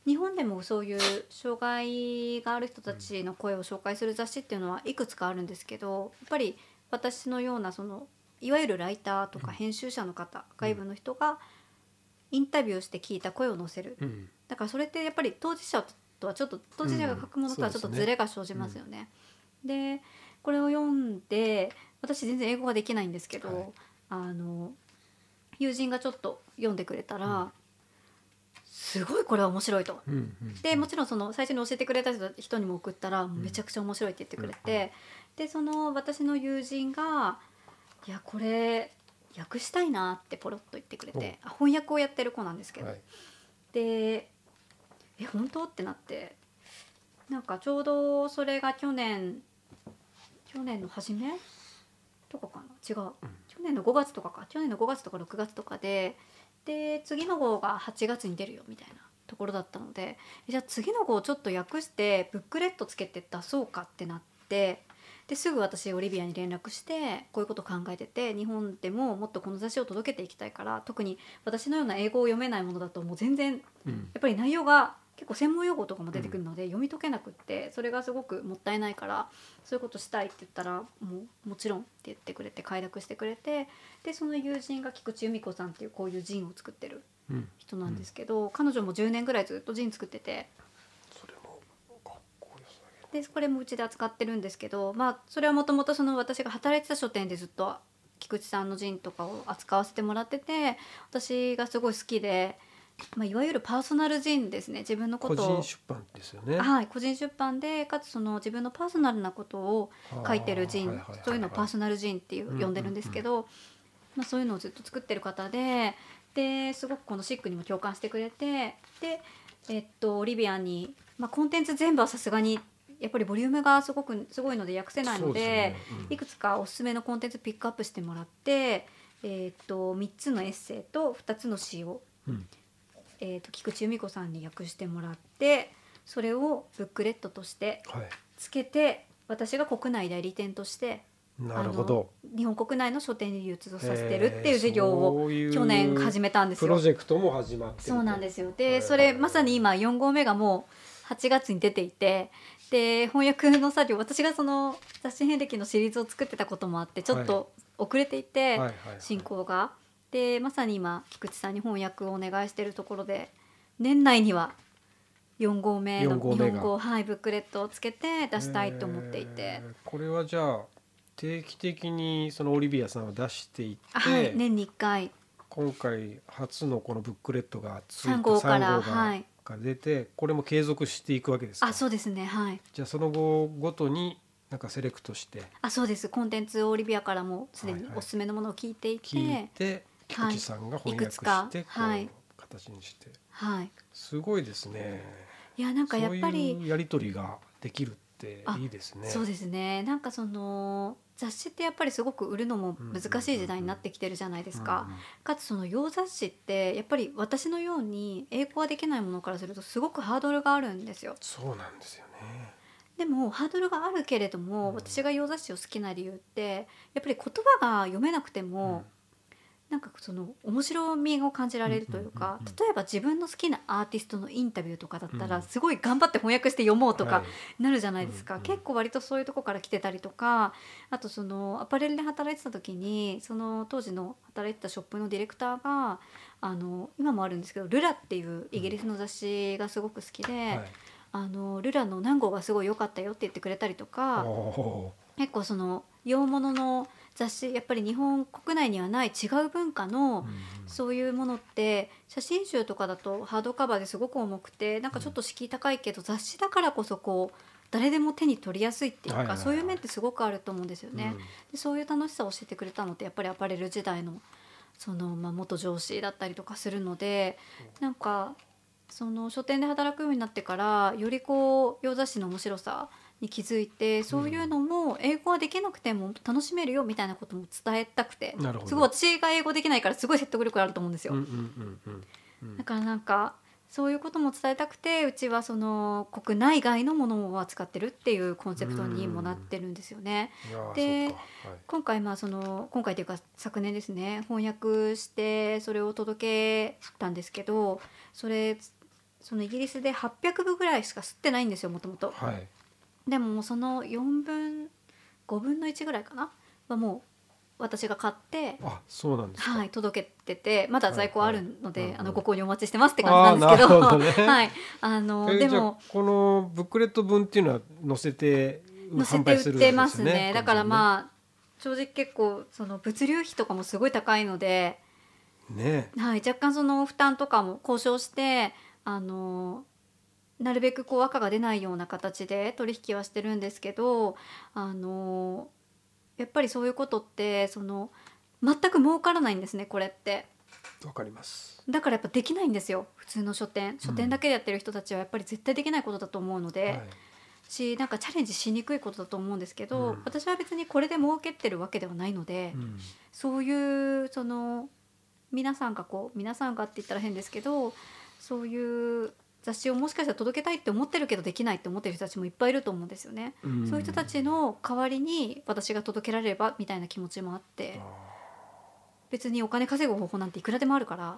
日本でもそういう障害がある人たちの声を紹介する雑誌っていうのはいくつかあるんですけどやっぱり私のようなそのいわゆるライターとか編集者の方、外部の人がインタビューして聞いた声を載せる、うん。だからそれってやっぱり当事者とはちょっと当事者が書くものとはちょっとうんそうですね。ズレが生じますよね。でこれを読んで私全然英語ができないんですけど、はい。あの友人がちょっと読んでくれたら、うんすごいこれは面白いと。うんうんでもちろんその最初に教えてくれた人にも送ったらん。めちゃくちゃ面白いって言ってくれて、でその私の友人が「いやこれ訳したいな」ってポロッと言ってくれてあ翻訳をやってる子なんですけど、はい。で「え本当?」ってなって。なんかちょうどそれが去年去年の初め？とかかな？違う、去年の5月とかか。去年の5月とか6月とかでで次の号が8月に出るよみたいなところだったのでえじゃあ次の号をちょっと訳してブックレットつけて出そうかってなってですぐ私オリビアに連絡してこういうこと考えてて日本でももっとこの雑誌を届けていきたいから特に私のような英語を読めないものだともう全然やうん。っぱり内容が結構専門用語とかも出てくるので、読み解けなくってそれがすごくもったいないからそういうことしたいって言ったらもうもちろんって言ってくれて快諾してくれてでその友人が菊池由美子さんっていうこういうジンを作ってるうん。人なんですけど、彼女も10年ぐらいずっとジン作ってて。でこれもうちで扱ってるんですけどまあそれはもともとその私が働いてた書店でずっと菊池さんのジンとかを扱わせてもらってて私がすごい好きで、まあ、いわゆるパーソナルジンですね。自分のこ個とを。人出版ですよね。はい、個人出版でかつその自分のパーソナルなことを書いてるジン。そういうのをパーソナルジンっていううん呼んでるんですけど、まあ、そういうのをずっと作ってる方でですごくこのシックにも共感してくれてで、えっと、オリビアに、まあ、コンテンツ全部はさすがにやっぱりボリュームがすごくすごいので訳せないのでね。うん。いくつかおすすめのコンテンツピックアップしてもらって、えっと3つのエッセイと2つの詩をうんえー、と菊池由美子さんに訳してもらってそれをブックレットとしてはい。つけて私が国内代理店としてなるほど。日本国内の書店に流通させてるっていう事業を去年始めたんですプよ。ロジェクトも始まってる。そうなんですよ。へでーそれまさに今4号目がもう8月に出ていてで翻訳の作業私がその雑誌遍歴のシリーズを作ってたこともあってちょっと遅れていて、はいはいはい。進行が。でまさに今菊池さんに翻訳をお願いしているところで年内には4号目の4号目が。日本語、はい、ブックレットをつけて出したいと思っていて、えーこれはじゃあ定期的にそのオリビアさんを出していって、はい、年に1回。今回初のこのブックレットがついた3号から3号がはい。が出てこれも継続していくわけですか？あそうですねはい。じゃあその後ごとになんかセレクトして。あそうです。コンテンツをオリビアからもすでにはいはい。おすすめのものを聞いていて、聞いて菊はい。池さんが翻訳してこはい。う形にして。はい。すごいですね。いやなんかやっぱりそういうやり取りができるっていいですね。そうですね。なんかその雑誌ってやっぱりすごく売るのも難しい時代になってきてるじゃないですか、うんうんかつその洋雑誌ってやっぱり私のように英語ができないものからするとすごくハードルがあるんですよ。そうなんですよね。でもハードルがあるけれども、うん。私が洋雑誌を好きな理由ってやっぱり言葉が読めなくても、なんかその面白みを感じられるというか、例えば自分の好きなアーティストのインタビューとかだったら、うん。すごい頑張って翻訳して読もうとかはい。なるじゃないですか、うんうん結構割とそういうとこから来てたりとかあとそのアパレルで働いてた時にその当時の働いてたショップのディレクターがあの今もあるんですけど「ルラ」っていうイギリスの雑誌がすごく好きで、はい。あのルラの何号がすごい良かったよって言ってくれたりとかお結構その洋物の雑誌やっぱり日本国内にはない違う文化の、そういうものって写真集とかだとハードカバーですごく重くてなんかちょっと敷居高いけど、雑誌だからこそこう誰でも手に取りやすいっていうか、そういう面ってすごくあると思うんですよね。うん。でそういう楽しさを教えてくれたのってやっぱりアパレル時代のその、まあ、元上司だったりとかするのでなんかその書店で働くようになってからよりこう洋雑誌の面白さに気づいてそういうのも英語はできなくても楽しめるよみたいなことも伝えたくてすごい私が英語できないからすごい説得力あると思うんですよ。だからなんかそういうことも伝えたくてうちはその国内外のものを扱ってるっていうコンセプトにもなってるんですよね。ではい。今回まあその今回というか昨年ですね翻訳してそれを届けたんですけどそれそのイギリスで800部ぐらいしか吸ってないんですよもともと。はいでもその4分5分の1ぐらいかな？はもう私が買って。あそうなんですか。はい、届けててまだ在庫あるので、はいはい。あのご購入お待ちしてますって感じなんですけど。ね。<laughs> はい。あのでもこのブックレット分っていうのは載せて載せて売ってますね。だからあまあ正直結構その物流費とかもすごい高いので、ね。はい、若干その負担とかも交渉してあのなるべくこう赤が出ないような形で取引はしてるんですけどあのやっぱりそういうことってその全く儲からないんですねこれって。わかります。だからやっぱできないんですよ普通の書店。書店だけでやってる人たちはやっぱり絶対できないことだと思うので、はい。しなんかチャレンジしにくいことだと思うんですけど、うん。私は別にこれで儲けてるわけではないので、うん。そういうその皆さんがこう皆さんがって言ったら変ですけどそういう雑誌をもしかしたら届けたいって思ってるけどできないって思ってる人たちもいっぱいいると思うんですよね。うん。そういう人たちの代わりに私が届けられればみたいな気持ちもあって。別にお金稼ぐ方法なんていくらでもあるから。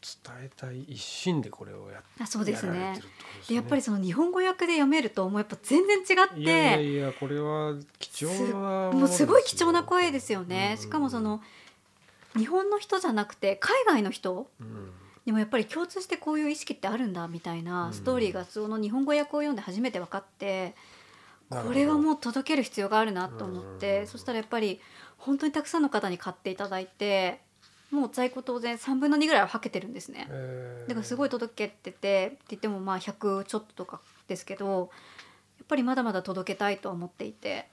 伝えたい一心でこれをやっあそうですね。やられてるってことですでやっぱりその日本語訳で読めるともうやっぱ全然違って。いやいやこれは貴重なもうすごい貴重な声でですよね、うんしかもその日本の人じゃなくて海外の人うんにもやっぱり共通してこういう意識ってあるんだみたいなストーリーがその日本語訳を読んで初めて分かって、これはもう届ける必要があるなと思って、うん。そしたらやっぱり本当にたくさんの方に買っていただいてもう在庫当然3分の2ぐらいははけてるんですね。えー。だからすごい届けててって言ってもまあ100ちょっととかですけどやっぱりまだまだ届けたいとは思っていて。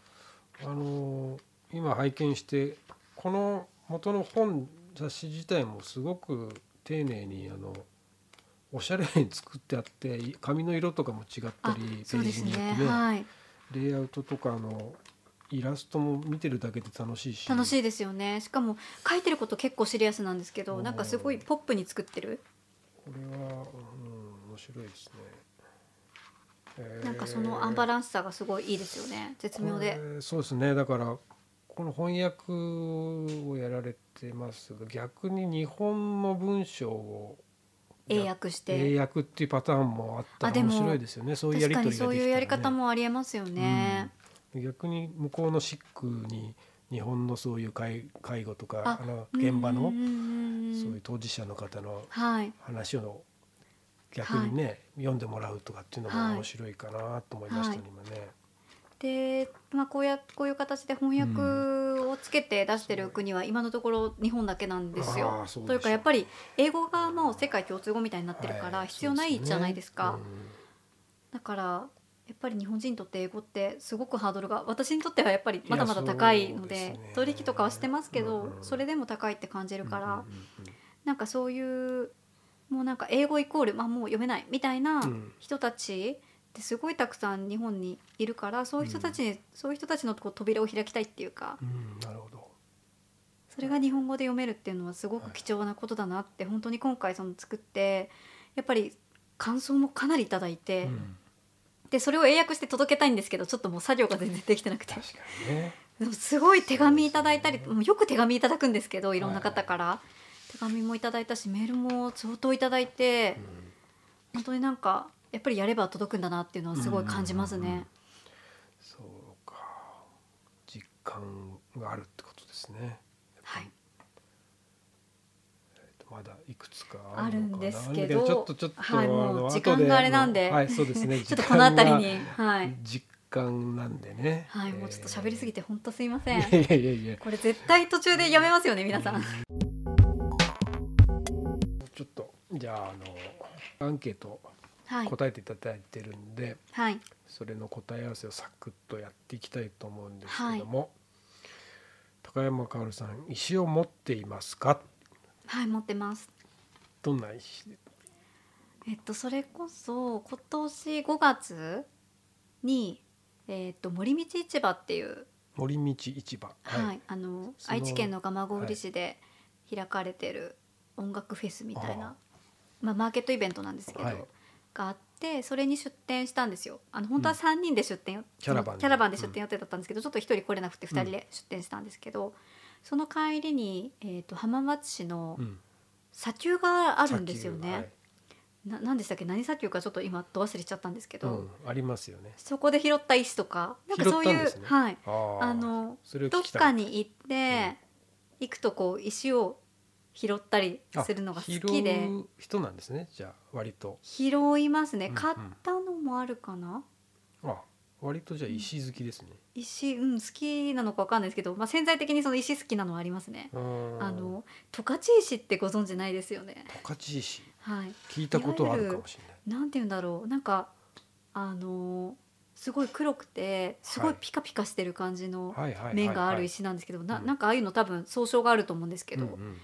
あのー今拝見してこの元の本雑誌自体もすごく丁寧にあのおしゃれに作ってあって紙の色とかも違ったありページによってね。はい。レイアウトとかあのイラストも見てるだけで楽しいし。楽しいですよね。しかも書いてること結構シリアスなんですけどうん。なんかすごいポップに作ってる？これは、うん、面白いですね。えー。なんかそのアンバランスさがすごいいいですよね絶妙でそうですねだからこの翻訳をやられてますが逆に日本の文章を英訳して。英訳っていうパターンもあったら面白いですよね。そういうや確り取りができたら、ね、かにそういうやり方もありえますよね、逆に向こうのシックに日本のそういう介介護とかああの現場のうんうんうんうんそういう当事者の方のはい話を逆にね、読んでもらうとかっていうのも面白いかなと思いましたね、はい。今ね。で、まあ、こうやこういう形で翻訳をつけて出してる国は今のところ日本だけなんですよ。というかやっぱり英語がもう世界共通語みたいになってるからはい必要ないじゃないですか。そうね。だからやっぱり日本人にとって英語ってすごくハードルが私にとってはやっぱりまだまだ高いのでね。取引とかはしてますけど、うんうんそれでも高いって感じうんるから、うんうんなんかそういうもうなんか英語イコール、まあ、もう読めないみたいなうん人たちってすごいたくさん日本にいるからそういう人たちに、そういう人たちのこう扉を開きたいっていうかうんうんなるほど。それが日本語で読めるっていうのはすごく貴重なことだなって本当に今回その作ってやっぱり感想もかなりいただいて、うん。でそれを英訳して届けたいんですけどちょっともう作業が全然できてなくて。確かにね。でもすごい手紙いただいたりもうよく手紙いただくんですけどい。ろんな方から、手紙もいただいたしメールも相当いただいて、本当になんかやっぱりやれば届くんだなっていうのはすごい感じますね。うんうんうんそうか。実感があるってことですね。はい、まだいくつかあるんるのかなですけどちょっとちょっと、はいもう時間があれなんではいそうですね <laughs> ちょっとこの辺りに、はいが、実感なんでねはい、もうちょっと喋りすぎてて本当すいません。いやいやいやいやこれ絶対途中でやめますよね皆さん。ちょっとじゃああのアンケートはい答えていただいてるんで、はい。それの答え合わせをサクッとやっていきたいと思うんですけども、高山薫さん石を持っていますか？はい持ってます。どんな石えっとそれこそ今年5月にえっと森道市場っていう森道市場。はい、あのその愛知県の蒲郡市で開かれてる音楽フェスみたいな、あまあ、マーケットイベントなんですけど、はいがあってそれに出店したんですよ。あの本当は3人で出店、キャラバンキャラバンで出店予定だったんですけど、ちょっと1人来れなくて2人で出店したんですけど、その帰りに、えー、と浜松市のうん。砂丘があるんですよね。はい。な何でしたっけ？何砂丘かちょっと今ど忘れちゃったんですけど、うん、ありますよね。そこで拾った石とかなんかそういう、ね。はい。あのどっかに行って、行くとこう石を拾ったりするのが好きで。人なんですねじゃあ割と。拾いますね。うん買ったのもあるかな、あ割とじゃあ石好きですね。石うん好きなのかわかんないですけど、まあ、潜在的にその石好きなのはありますね。ああの十勝石ってご存知ないですよね。十勝石？はい。聞いたことはあるかもしれない。なんて言うんだろう。なんかあのすごい黒くてすごいピカピカしてる感じの面がある石なんですけど、なうん。なんかああいうの多分総称があると思うんですけど、うんうん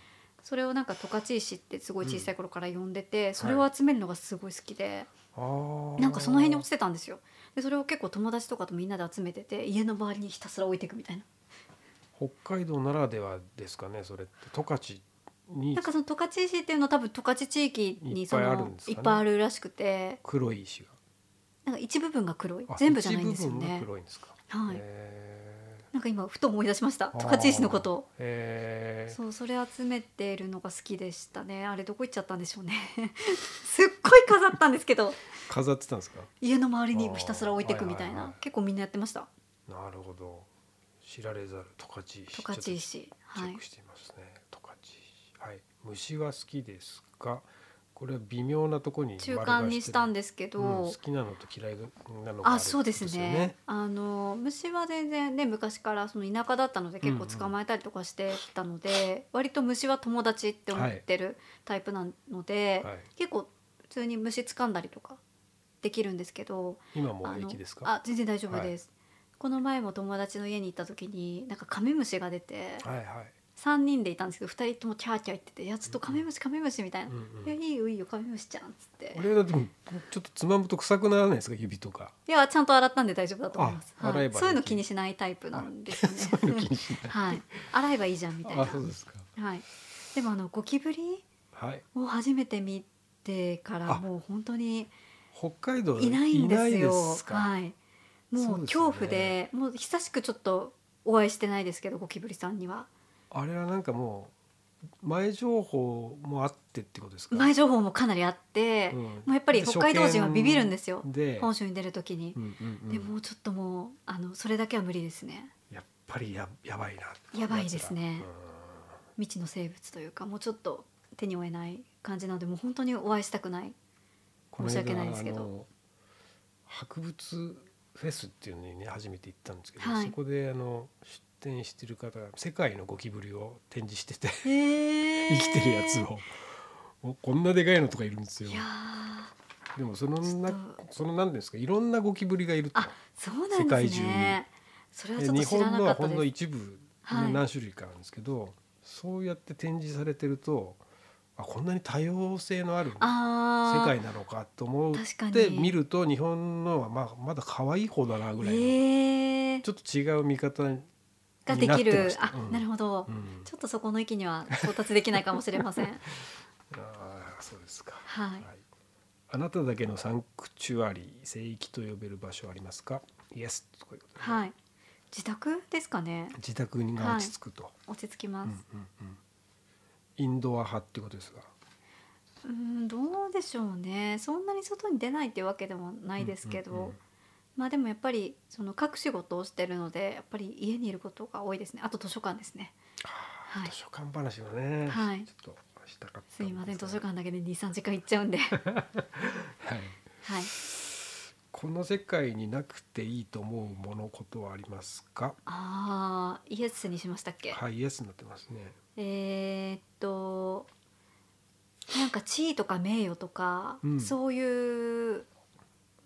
それをなんか十勝石ってすごい小さい頃から呼んでて、それを集めるのがすごい好きで、あーなんかその辺に落ちてたんですよ。でそれを結構友達とかとみんなで集めてて家の周りにひたすら置いていくみたいな。北海道ならではですかねそれって。十勝に。なんかその十勝石っていうのは多分十勝地域にそいっぱいあるのいっぱいあるらしくて。黒い石が。なんか一部分が黒い。あ全部じゃないんですよ一部分がね。黒いんですか。はい。へなんか今ふと思い出しましたー十勝石のことを。へーそうそれ集めてるのが好きでしたねあれどこ行っちゃったんでしょうね <laughs> すっごい飾ったんですけど飾ってたんですか？家の周りにひたすら置いていくみたいな、はいはいはい結構みんなやってましたなるほど。知られざる十勝石。十勝石とチはいェックしてみますね。十勝石。はい。虫は好きですか。これは微妙なところに中間にしたんでですけど、うん、好きなのと嫌いなのがあるあそうですよね。あの虫は全然ね昔からその田舎だったので結構捕まえたりとかしてたので、割と虫は友達って思ってるタイプなので、はい。結構普通に虫掴んだりとかできるんですけど今も平気ですか？あ全然大丈夫です、この前も友達の家に行った時になんかカメムシが出てはいはい。3人でいたんですけど2人ともキャーキャー言ってて「いやちょっとカメムシカメムシ」みたいな「うんうん。いやいいよいいよカメムシちゃん」っつって。これだってもちょっとつまむと臭くならないですか指とか。いやちゃんと洗ったんで大丈夫だと思います、そういうの気にしないタイプなんですよね。そういうの気にしない。はい。洗えばいいじゃんみたいな。あそうですか。はい。でもあのゴキブリはい。を初めて見てからあ。もう本当に北海道いないんですよ。はい。もそう恐怖でもう久しくちょっとお会いしてないですけどゴキブリさんにはあれはなんかもう前情報もあってってことですか？前情報もかなりあって、うん。もうやっぱり北海道人はビビるんですよ。で、本州に出る時に。う、んうんうん。でもうちょっともうあのそれだけは無理ですね。やっぱりややばいな。やばいですね。やつら未知の生物というかもうちょっと手に負えない感じなのでもう本当にお会いしたくない。うん申し訳ないですけど。博物フェスっていうのにね初めて行ったんですけど、はい。そこであの出展してる方が世界のゴキブリを展示しててへ <laughs> 生きてるやつを。おこんなでかいのとかいるんですよ。でもそのなそのなんていうんですかいろんなゴキブリがいると。あそうなん世界中に。ですねそれはで日本のはほんの一部はい。何種類かあるんですけど、そうやって展示されてるとあこんなに多様性のある世界なのかと思って見ると日本のはまあまだ可愛い方だなぐらいの、えー。ちょっと違う見方にができる。あ、なるほど、うん。ちょっとそこの域には到達できないかもしれません。<laughs> ああそうですか、はい。あなただけのサンクチュアリ聖域と呼べる場所ありますか？イエスということで。ねはい。自宅ですかね。自宅が落ち着くと、落ち着きます、うんうんうん。インドア派ってことですがうーんどうでしょうね。そんなに外に出ないっていうわけでもないですけど、うんうんうんまあでもやっぱりその各仕事をしてるのでやっぱり家にいることが多いですね。あと図書館ですね。はい。図書館話をね、はい。ちょっとしたかったすいません図書館館だけで23時間行っちゃうんで。<laughs> はい。はい。この世界になくていいと思うものことはありますか？ああイエスにしましたっけ、はいイエスになってますね。えーっとなんか地位とか名誉とか、うん。そういう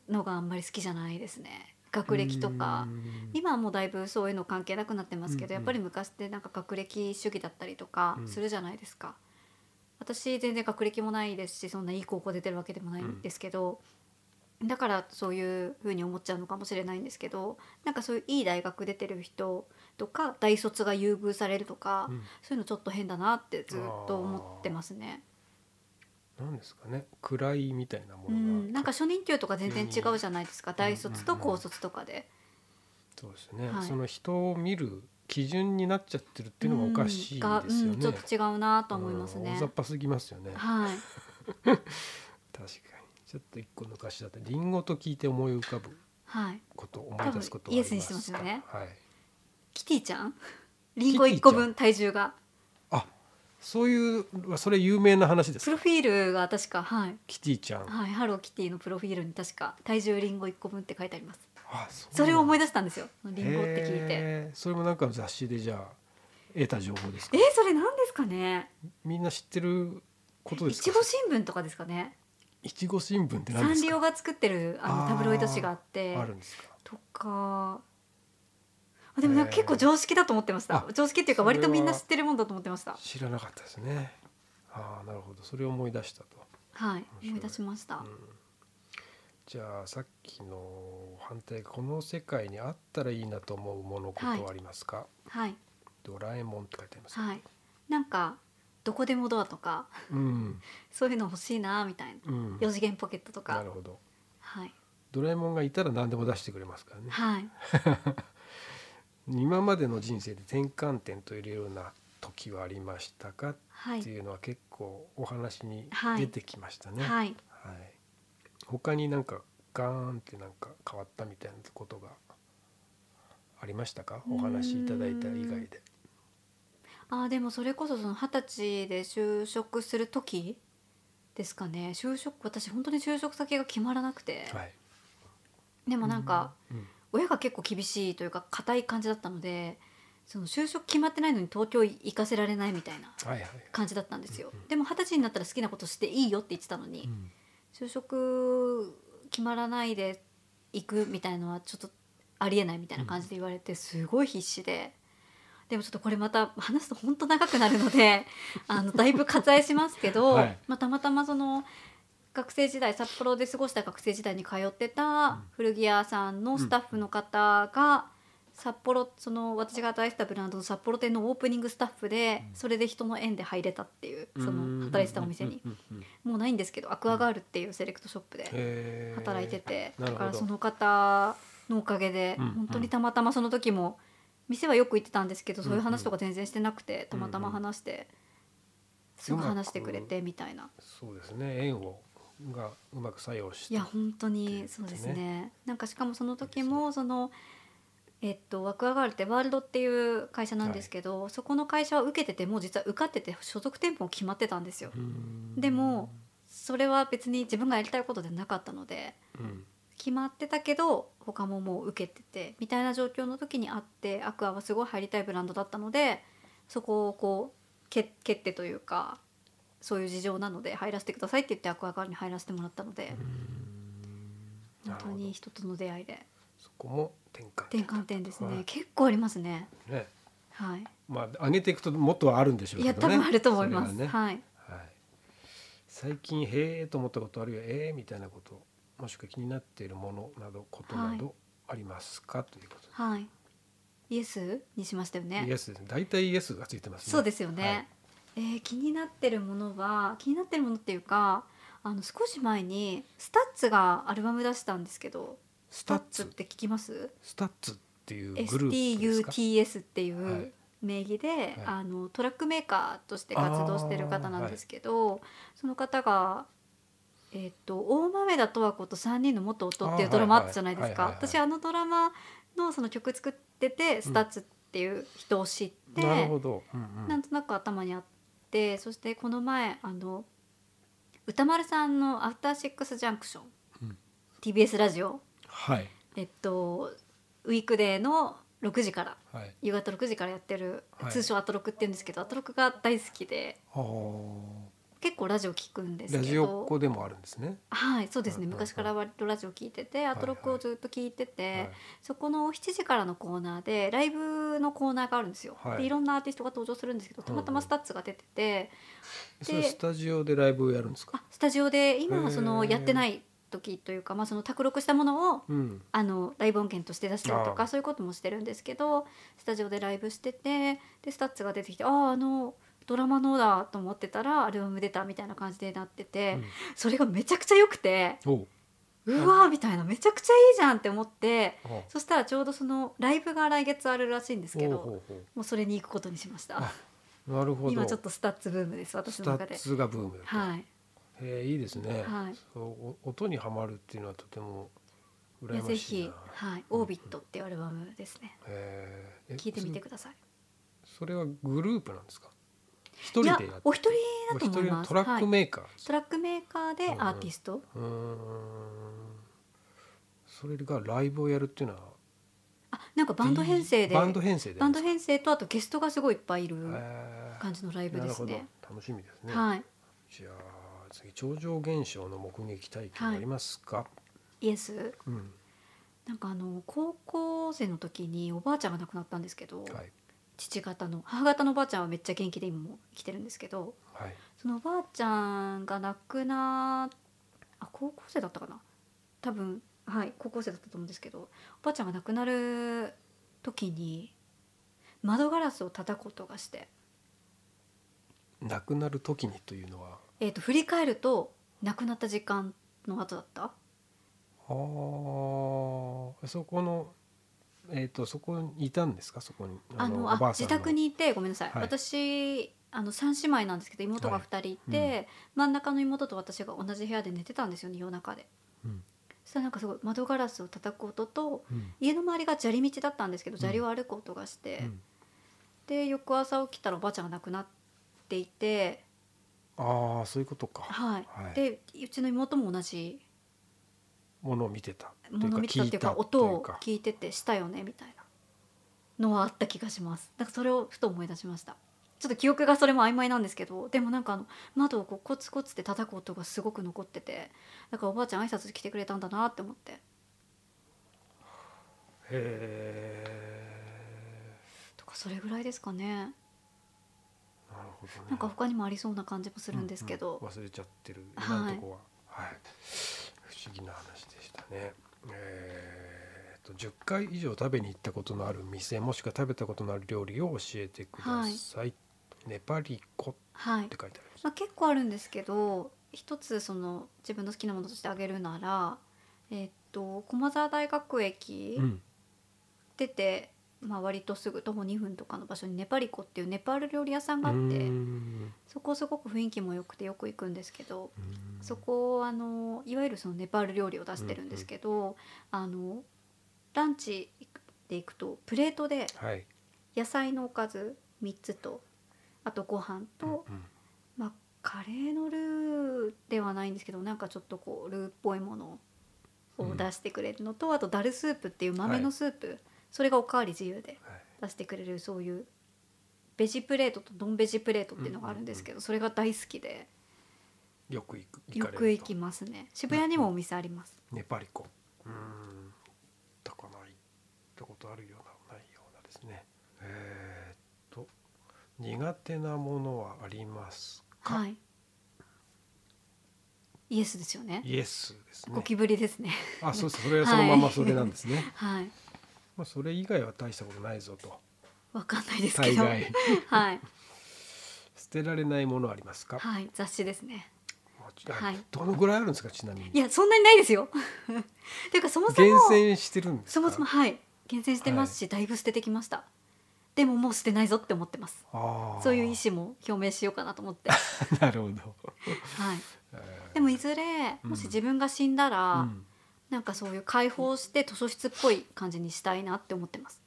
のがあんまり好きじゃないですね。学歴とか。今はもうだいぶそういうの関係なくなってますけど、うんうん。やっぱり昔ってなんか学歴主義だったりとかうん。するじゃないですか、私全然学歴もないですしそんないい高校出てるわけでもないんですけど、だからそういうふうに思っちゃうのかもしれないんですけどなんかそういういい大学出てる人とか大卒が優遇されるとか、うん。そういうのちょっと変だなってずっと思ってますね。なんですかね位みたいなもうのが、ん、なんか初任給とか全然違うじゃないですか。大卒と高卒とかで。そうですね、はい。その人を見る基準になっちゃってるっていうのがおかしいですよね、うんちょっと違うなと思いますね。うん大。雑把すぎますよね。はい。<laughs> 確かに。ちょっと一個抜かしだってリンゴと聞いて思い浮かぶはい。こと思い出すことはありますか？イエスにしてますよね。はい。キティちゃん？リンゴ一個分体重が。あそういうそれ有名な話ですか？プロフィールが確か、はい。キティちゃん、はい、ハローキティのプロフィールに確か体重リンゴ一個分って書いてあります。あそそれを思い出出したんですよ。リンゴって聞いて。それもなんかの雑誌でじゃあ得た情報ですか？えそれ何ですかね？みんな知ってることいですか？ちご新聞とかですかね？いちご新聞って何サンですか？リオが作ってるあのタブロイド紙があって。あるんですか？とかあでもなんか結構常識だと思ってました。あ常識っていうか割とみんな知ってるもんだと思ってました。知らなかったですね。ああなるほど。それを思い出したと、はい思い出しました、うん。じゃあさっきの反対この世界にあったらいいなと思うものことはありますか、はい。ドラえもんって書いてあります、はい。なんかどこでもドアとかうん。<laughs> そういうの欲しいなみたいな。うん。四次元ポケットとか。なるほど。はい。ドラえもんがいたら何でも出してくれますからね。はい <laughs> 今までの人生で転換点と言えるような時はありましたか？はい。っていうのは結構お話にはい。出てきましたね。はい。はい。他になんかガーンってなんか変わったみたいなことがありましたか？お話しいただいた以外で。あーでもそれこそその二十歳で就職する時ですかね。就職私本当に就職先が決まらなくて、はい。でもなんかうん親が結構厳しいというか硬い感じだったのでその就職決まってないのに東京行かせられないみたいなはいはい。感じだったんですようんうんでも二十歳になったら好きなことしていいよって言ってたのに、うん就職決まらないで行くみたいのはちょっとありえないみたいな感じで言われてすごい必死で。でもちょっとこれまた話すと本当長くなるのであのだいぶ割愛しますけど、<laughs> はいまあ、たまたまその学生時代札幌で過ごした学生時代に通ってた古着屋さんのスタッフの方が札幌その私が働いてたブランドの札幌店のオープニングスタッフでそれで人の縁で入れたっていうその働いてたお店に。もうないんですけどアクアガールっていうセレクトショップで働いててだからその方のおかげでうん。本当にたまたまその時も店はよく行ってたんですけどそういう話とか全然してなくてたまたま話してすぐ話してくれてみたいな。そうですね。縁をがうまく作用していや本当にそうですね。なんかしかもその時もそのえっと、ワクアガールってワールドっていう会社なんですけど、そこの会社は受けててもう実は受かってて所属店舗も決まってたんですよ。うん。でもそれは別に自分がやりたいことでなかったのでうん。決まってたけど他ももう受けててみたいな状況の時にあってアクアはすごい入りたいブランドだったのでそこをこうけ蹴ってというかそういう事情なので入らせてくださいって言ってアクアガールに入らせてもらったので本当に人との出会いで。そこも転換。転換点ですね、はい。結構ありますね。ね。はい。まあ上げていくともっとあるんでしょういけどね。や多分あると思います、ねはいはい、最近へえと思ったことあるいはええみたいなこともしくは気になっているものなどことなどありますか、ということで。はい。イエスにしましたよね。イエスですね。大体イエスがついてますね。そうですよね、えー気になってるものは気になってるものっていうかあの少し前に STUTSがアルバム出したんですけど STUTS？って聞きます？スタッツっていうグループですか？STUTS っていはうい。名義で、はい。あのトラックメーカーとして活動してる方なんですけど、その方がえっと大豆田とわ子と3人の元夫っていうドラマあったじゃないですか。私あのドラマのその曲作ってて STUTS っていう人を知って、なるほど、うんうん。なんとなく頭にあってそしてこの前あの宇多丸さんの「アフターシックスジャンクション」うん TBS ラジオ。はい。えっとウィークデーの6時からはい。夕方6時からやってる、はい。通称アトロクって言うんですけどアトロクが大好きで結構ラジオ聞くんですけど。ラジオっ子でもあるんですね。はいそうですね。昔から割とラジオ聞いててアトロクをずっと聞いてて、はい。そこの7時からのコーナーでライブのコーナーがあるんですよ、はい。でいろんなアーティストが登場するんですけどたまたま STUTS が出てて、それスタジオでライブをやるんですか？あスタジオで今はそのやってない時というか、まあ、その卓録したものをうん。あのライブ音源として出したりとかそういうこともしてるんですけどスタジオでライブしててで STUTS が出てきてあああのドラマのだと思ってたらアルバム出たみたいな感じでなってて、それがめちゃくちゃ良くてう。わーみたいなめちゃくちゃいいじゃんって思ってあそしたらちょうどそのライブが来月あるらしいんですけどもうそれに行くことにしました。なるほど。今ちょっとスタッツブームです私スタの中で。ッツがブームはい。へえいいですね、はい。そうお音にはまるっていうのはとても羨ましいな。ひはい。オービットっていうアルバムですね。へえ。え聞いてみてそください。それはグループなんですか？一人でやってお一人だと思います。トラックはいメーカー、トラックメーカーでアーティスト、うーん。それがライブをやるっていうのはあなんかバンド編成で。バンド編成でバンド編成とあとゲストがすごいいっぱいいるえー。感じのライブですね。ほど。楽しみですね、はい、じゃあ次超常現象の目撃体験ありますか、イエス。うん。なんかあの高校生の時におばあちゃんが亡くなったんですけど、はい父方の母方のおばあちゃんはめっちゃ元気で今も生きてるんですけどはい。そのおばあちゃんが亡くなあ高校生だったかな？多分はい高校生だったと思うんですけどおばあちゃんが亡くなる時に窓ガラスを叩く音がして、亡くなる時にというのは？えー、と振り返ると亡くなった時間の後だった？あーそこのえっ、とそこにいたんですか？そこにあのあ自宅にいてごめんなさい、はい。私あの3姉妹なんですけど妹が2人いて、はい。真ん中の妹と私が同じ部屋で寝てたんですよね夜中で。うん。そしたらなんかすごい窓ガラスを叩く音とうん。家の周りが砂利道だったんですけどん。砂利を歩く音がして、うん。で翌朝起きたらおばあちゃんが亡くなっていて、ああそういうことか。はい。はい。でうちの妹も同じものを見てたものを見てたっていうか音を聞いててしたよねみたいなのはあった気がします。だからそれをふと思い出しました。ちょっと記憶がそれも曖昧なんですけどでもなんかあの窓をこうコツコツって叩く音がすごく残っててだからおばあちゃん挨拶来てくれたんだなって思って。へとかそれぐらいですかね。えなるほどね。なんか他にもありそうな感じもするんですけど、うんうん。忘れちゃってる。はい今のとこは。はい、不思議な話でしたね。えー、と10回以上食べに行ったことのある店もしくは食べたことのある料理を教えてください、ネパリコっはい。て書いてあります。まあ、結構あるんですけど一つその自分の好きなものとしてあげるならえーっと駒沢大学駅、うん。出て、まあ、割とすぐ徒歩2分とかの場所にネパリコっていうネパール料理屋さんがあってそこすごく雰囲気も良くてよく行くんですけどそこあのいわゆるそのネパール料理を出してるんですけど、あのランチで行くとプレートではい。野菜のおかず3つとあとご飯と、うんまあ、カレーのルーではないんですけどなんかちょっとこうルーっぽいものを出してくれるのと、あとダルスープっていう豆のスープ、それがおかわり自由ではい。出してくれるそういうベジプレートとノンベジプレートっていうのがあるんですけど、それが大好きで。よく行く行よく行きますね。渋谷にもお店あります、ネパリコ。うーん。行かない行ったことあるようなないようなですね。えーっと苦手なものはありますか、はい。イエスですよね。イエスですね。ゴキブリですね。あそうです。それはそのままそれなんですね、<laughs> はいまあそれ以外は大したことないぞと。わかんないですけど。はい。<laughs> 捨てられないものありますか、はい雑誌ですね。はい。どのぐらいあるんですかちなみに？いやそんなにないですよ。っ <laughs> ていうかそもそも厳選してるんですか？そもそもはい。厳選してますし、だいぶ捨ててきました。でももう捨てないぞって思ってます。あー。そういう意思も表明しようかなと思って。<laughs> なるほど、はい。えー。でもいずれもし自分が死んだら、うんなんかそういう解放して図書室っぽい感じにしたいなって思ってます。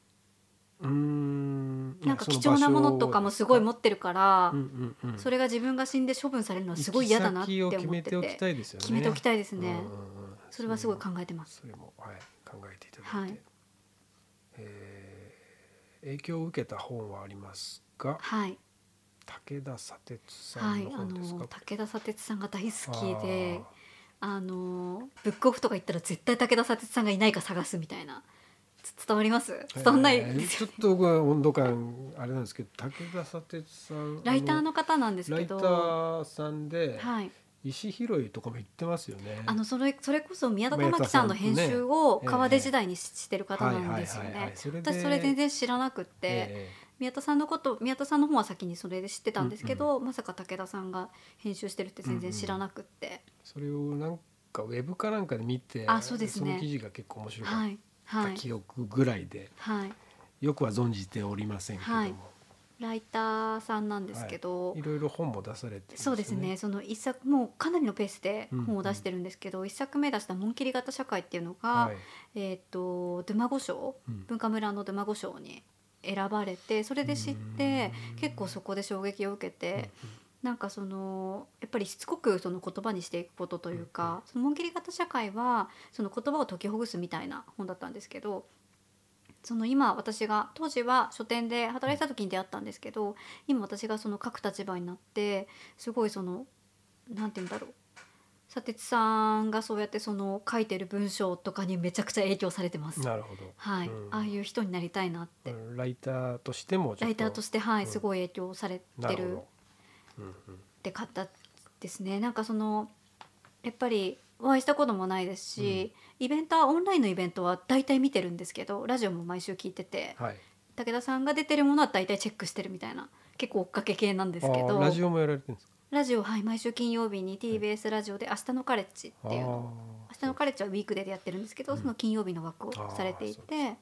うーん。なんか貴重なものとかもすごい持っってるから、うんうんうん、それが自分が死んで処分されるのはすごい嫌だなって思ってて決めておきたいですよね。決めておきたいですね。うんうんうんそれはすごい考えてます。それも、はい、考えていただいて、はい。えー影響を受けた本はありますかはい。武田砂鉄さんのはいあ本ですか、の武田砂鉄さんが大好きであのブックオフとか行ったら絶対武田砂鉄さんがいないか探すみたいな。つ伝わります？伝わんないえーちょっと僕は温度感あれなんですけど武田砂鉄さんライターあの方なんですライタけどーさんではい。石拾いとかも言ってますよね。あのそれそれこそ宮田玉樹さんの編集を川出時代にししてる方なんですよね。私それ全然知らなくって、え宮田さんのこと宮田さんの方は先にそれで知ってたんですけど、まさか武田さんが編集してるって全然知らなくって、ーそれをなんかウェブかなんかで見てあそうですね。の記事が結構面白かっはいはい。た記憶ぐらいで、はい。よくは存じておりませんけども、はい。ライターさんなんですけど、い。ろいろ本も出されてますそうですね。その一作もうかなりのペースでうん本を出してるんですけど、一作目出した「紋切り型社会」っていうのが、はい。えっ、とドゥマゴ賞うん。文化村のドゥマゴ賞に選ばれてそれで知ってうん。結構そこで衝撃を受けて、なんかそのやっぱりしつこくその言葉にしていくことというか、その紋切り型社会はその言葉を解きほぐすみたいな本だったんですけどその今私が当時は書店で働いてた時に出会ったんですけど今私がその書く立場になってすごいそのなんて言うんだろう。佐哲さんがそうやってその書いてる文章とかにめちゃくちゃ影響されてます。なるほど。はい、うん。ああいう人になりたいなって、うんライターとしてもライターとしてはい、うん。すごい影響されてるって方ですね。なんかそのやっぱりお会いしたこともないですし、イベントはオンラインのイベントは大体見てるんですけどラジオも毎週聞いててはい。武田さんが出てるものは大体チェックしてるみたいな結構追っかけ系なんですけあどーラジオもやられてるんですか？ラジオはい毎週金曜日に TBS ラジオで「明日のカレッジ」っていうのをあ明日のカレッジはウィークデーでやってるんですけど、うん。その金曜日の枠をされていて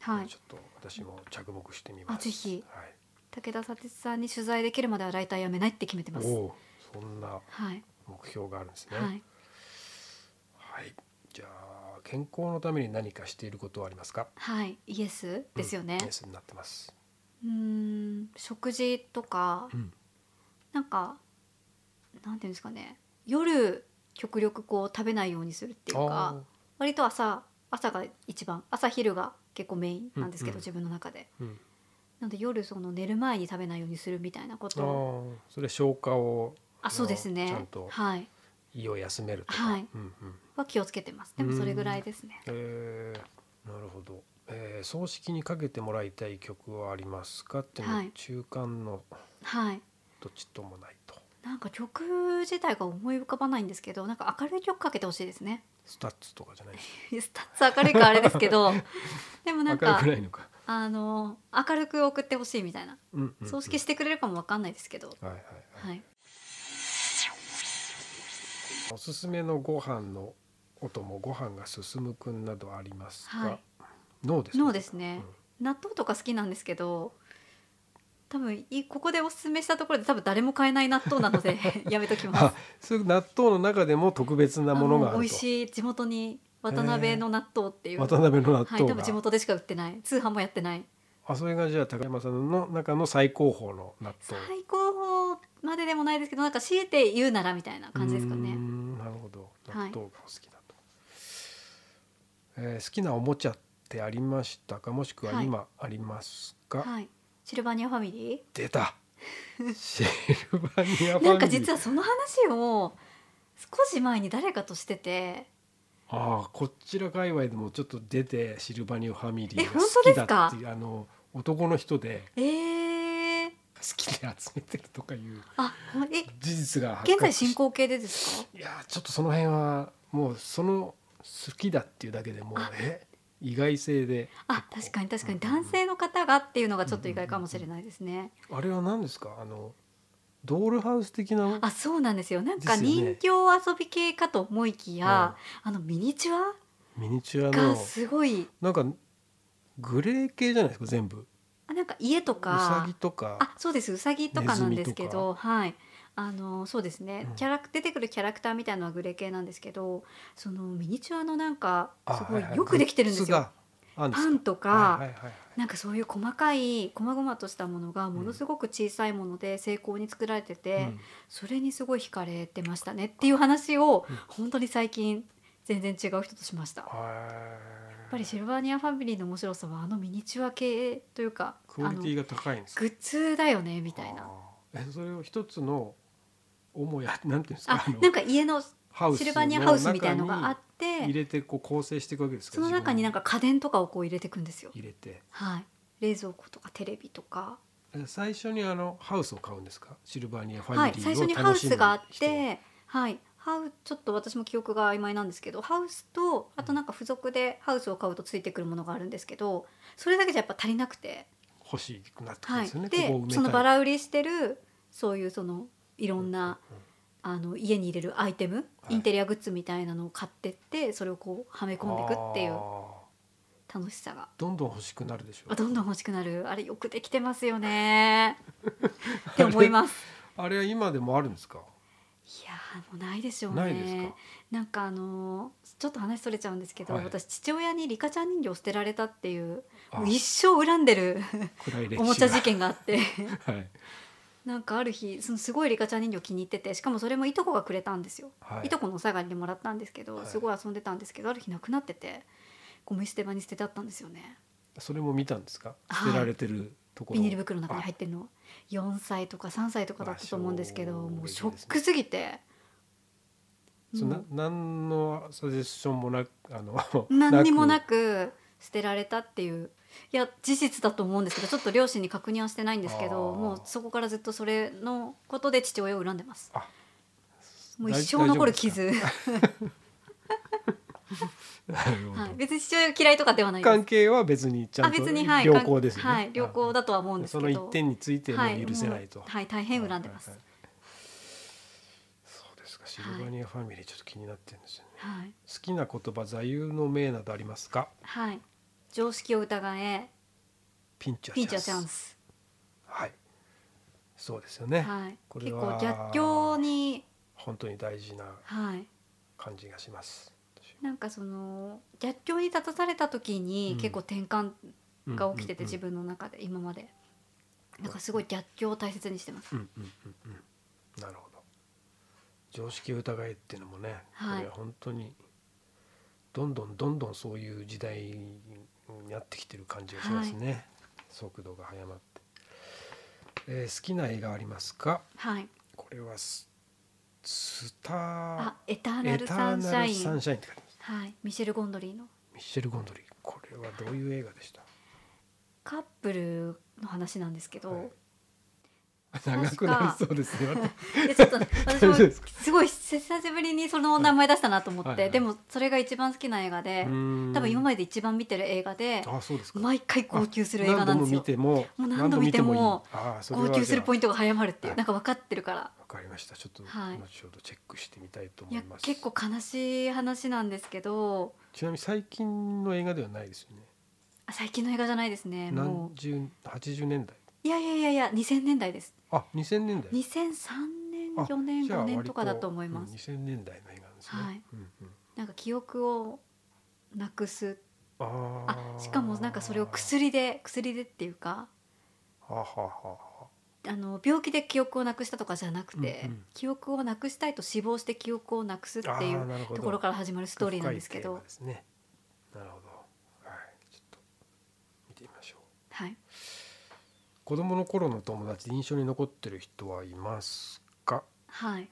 はい。ちょっと私も着目してみます。あぜひ。はい武田砂鉄さんに取材できるまではライター辞めないって決めてます。おおそんなはい、目標があるんですね。はい。はい。じゃあ健康のために何かしていることはありますか？はい、イエスですよね。うんイエスになってます。うーん食事とか、うん。なんかなんていうんですかね。夜極力こう食べないようにするっていうあか割と朝朝が一番朝昼が結構メインなんですけど、うんうん。自分の中で。ーうんなので夜その寝る前に食べないようにするみたいなこあとをーそれ消化をあそうですちゃねんとはい。胃を休めるとか。はい。うんうん。は気をつけてます。でもそれぐらいですね。えー。なるほど、えー葬式にかけてもらいたい曲はありますか？っていうのははい。中間のはい。どっちともないと。なんか曲自体が思い浮かばないんですけどなんか明るい曲かけてほしいですね。スタッツとかじゃない <laughs> スタッツ明るいからあれですけど。でもなん明るかくないのか、あの明るく送ってほしいみたいな。うんうんうん。葬式してくれるかもわかんないですけど、はいはいはい。はい、おすすめのご飯のお供ご飯が進むくんなどありますか、はい。ノーですノーですね、納豆とか好きなんですけど多分いここでおすすめしたところで多分誰も買えない納豆なので <laughs> やめときます。納豆の中でも特別なものがあると。美味しい。地元に渡辺の納豆っていう、渡辺の納はい、多分地元でしか売ってない。通販もやってない。あそれがじゃあ高山さんの中の最高峰の納豆。最高峰まででもないですけどなんか強いて言うならみたいな感じですかね。んなるほど。納はい豆がお好きだと、えー好きなおもちゃってありましたか？もしくははい。今ありますか、はい。シルバニアファミリ出た。<laughs> シルバニアファミリーー。なんか実はその話を少し前に誰かとしててああこちら界隈でもちょっと出てシルバニアファミリーが好きだっていうあの男の人でえー、好きで集めてるとかいうあ事実が発現在進行形でですか？いやちょっとその辺はもうその好きだっていうだけでもうあ。え？意外性であ確かに確かに。うん。うんうん男性の方がっていうのがちょっと意外かもしれないですね。あれは何ですか？あのドールハウス的なあそうなんですよ。なんか人形遊び系かと思いきや、あのミニチュア？ミニチュアがのすごい。なんかグレー系じゃないですか全部。あなんか家とうさかぎとかあそうです。うさぎとかなんですけどはい。あのそうですね、うん。キャラク出てくるキャラクターみたいなのはグレー系なんですけどそのミニチュアのなんかあすごはいはい。よくできてるんですよ。パンとか、はいはいはいはいなんかそういう細かい細々としたものがものすごく小さいもので精巧に作られてて、うん。それにすごい惹かれてましたねっていう話をうん。本当に最近全然違う人としました。やっはいぱりシルバニアファミリーの面白さはあのミニチュア系というかクオリティが高いんですか？グッズだよねみたいな。えそれを一つの主やなんていうんですか？なんか家のシルバニアハウスみたいなのがあっ中に入てれてこう構成していくわけですか？その中になんかか家電とかをこう入れていくんですよ。入れてはい、冷蔵庫とかテレビとか。え最初にあのハウスを買うんですか？シルバニアファはい、ミリーを最初にハウスがあって、はい、ハウちょっと私も記憶が曖昧なんですけどハウスとあとなんか付属でハウスを買うとついてくるものがあるんですけどそれだけじゃやっぱ足りなくて、欲しくなってくるんはいですよね、、でここを埋めたい。そのバラ売りしてるそういうそのいろんな、あの家に入れるアイテム、はい。インテリアグッズみたいなのを買ってってそれをこうはめ込んでいくっていうあ楽しさが。ーどんどん欲しくなるでしょあどんどん欲しくなる。あれよくできてますよね。<laughs> って思います。あれは今でもあるんですか？いやーもうないでしょうね。なんかあのーちょっと話それちゃうんですけど、はい。私父親にリカちゃん人形を捨てられたっていうあもう一生恨んでる <laughs> おもちゃ事件があって。<laughs> はいなんかある日そのすごいリカちゃん人形気に入っててしかもそれもいとこがくれたんですよ、はい。い、とこのお下がりでもらったんですけど、はい。すごい遊んでたんですけどある日なくなっててゴミ捨て場に捨ててあったんですよね。それも見たんですか？はい。捨てられてるところビニール袋の中に入ってるの。4歳とか3歳とかだったと思うんですけどあもうショックすぎて。そなも何のサジェッションもなくあのう <laughs> 何にもなくく。捨てられたっていういや事実だと思うんですけどちょっと両親に確認はしてないんですけどもうそこからずっとそれのことで父親を恨んでます。あもう一生残る傷。<laughs> はい、別に父親が嫌いとかではないです。関係は別にちゃあんと別にはい。良好ですよね。はい。良好だとは思うんですけど。その一点についてもはい。許せないと。もうはい。大変恨んでます。はいはいそうですか。シルバニアファミリーちょっと気になってるんですよね。はい、好きな言葉座右の銘などありますか？はい、常識を疑えピンチはピンチはチャンス。はい。そうですよね。はい、結これは構逆境に、本当に大事なはい、感じがします。なんかその逆境に立たされた時にうん結構転換が起きてて、うん自分の中で今までなんかすごい逆境を大切にしてます、うんうんうんうん。なるほど。常識を疑えっていうのもね、はいこれは本当にどんどんどんどんそういう時代になってきてる感じがしますね。速度が速まって、えー好きな映画ありますか？はいこれはススターあエターエナルサンシャイサンンシャインって書いてます。はいミシェル・ゴンドリーのミッシェル・ゴンドリー。これはどういう映画でした？カップルの話なんですけど、はい長くなりそうですよ。でちょっと <laughs> 私もすごい久しぶりにその名前出したなと思って、はいはいでもそれが一番好きな映画で、多分今までで一番見てる映画で。毎回号泣する映画なんですよ何度も見てももう何度見ても号泣するポインントが早まるっていうはいなんか分かってるからわかりました。ちょっとはい後ほどチェックしてみたいと思います。結構悲しい話なんですけどちなみに最近の映画ではないですよね。あ最近の映画じゃないですねも何十八十年代？ういやいやいやいや2000年代ですあ二千年代。2003年あ4年5じゃあ割年とかだと思います。うん2000年代の映画ですね。はい。うんうん。なんか記憶をなくす。あしかもなんかそれを薬で薬でっていうか。はあはあはあはあ。の病気で記憶をなくしたとかじゃなくて、うんうん。記憶をなくしたいと死亡して記憶をなくすっていうところから始まるストーリーなんですけ深いテーマどですね。なるほど。はい。ちょっと見てみましょう。はい子供の頃の友達で印象に残ってる人はいますか？はい。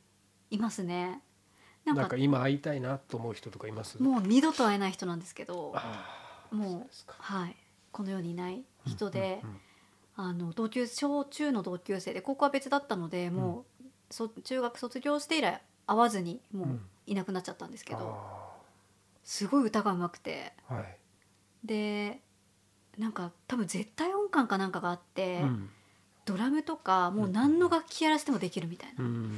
いますね。ななんんかか今会いたいなと思う人とかいます？もう二度と会えない人なんですけどあーもうそうですか。はい。この世にいない人で、うんうんうん。あの同級小中の同級生で高校は別だったのでもう、そ中学卒業して以来会わずにもううん。いなくなっちゃったんですけど、あすごい歌がうまくて。ーはい。でなんか多分絶対音感かなんかがあって、うんドラムとかもう何の楽器やらせてもできるみたいな、うん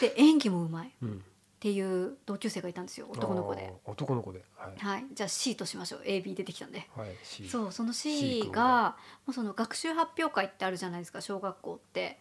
で演技もうまいっうん。ていう同級生がいたんですよ男の子で。男の子で。はい。はい、じゃあ C としましょう AB 出てきたんで。はい。C そうその C ががもうその学習発表会ってあるじゃないですか小学校って。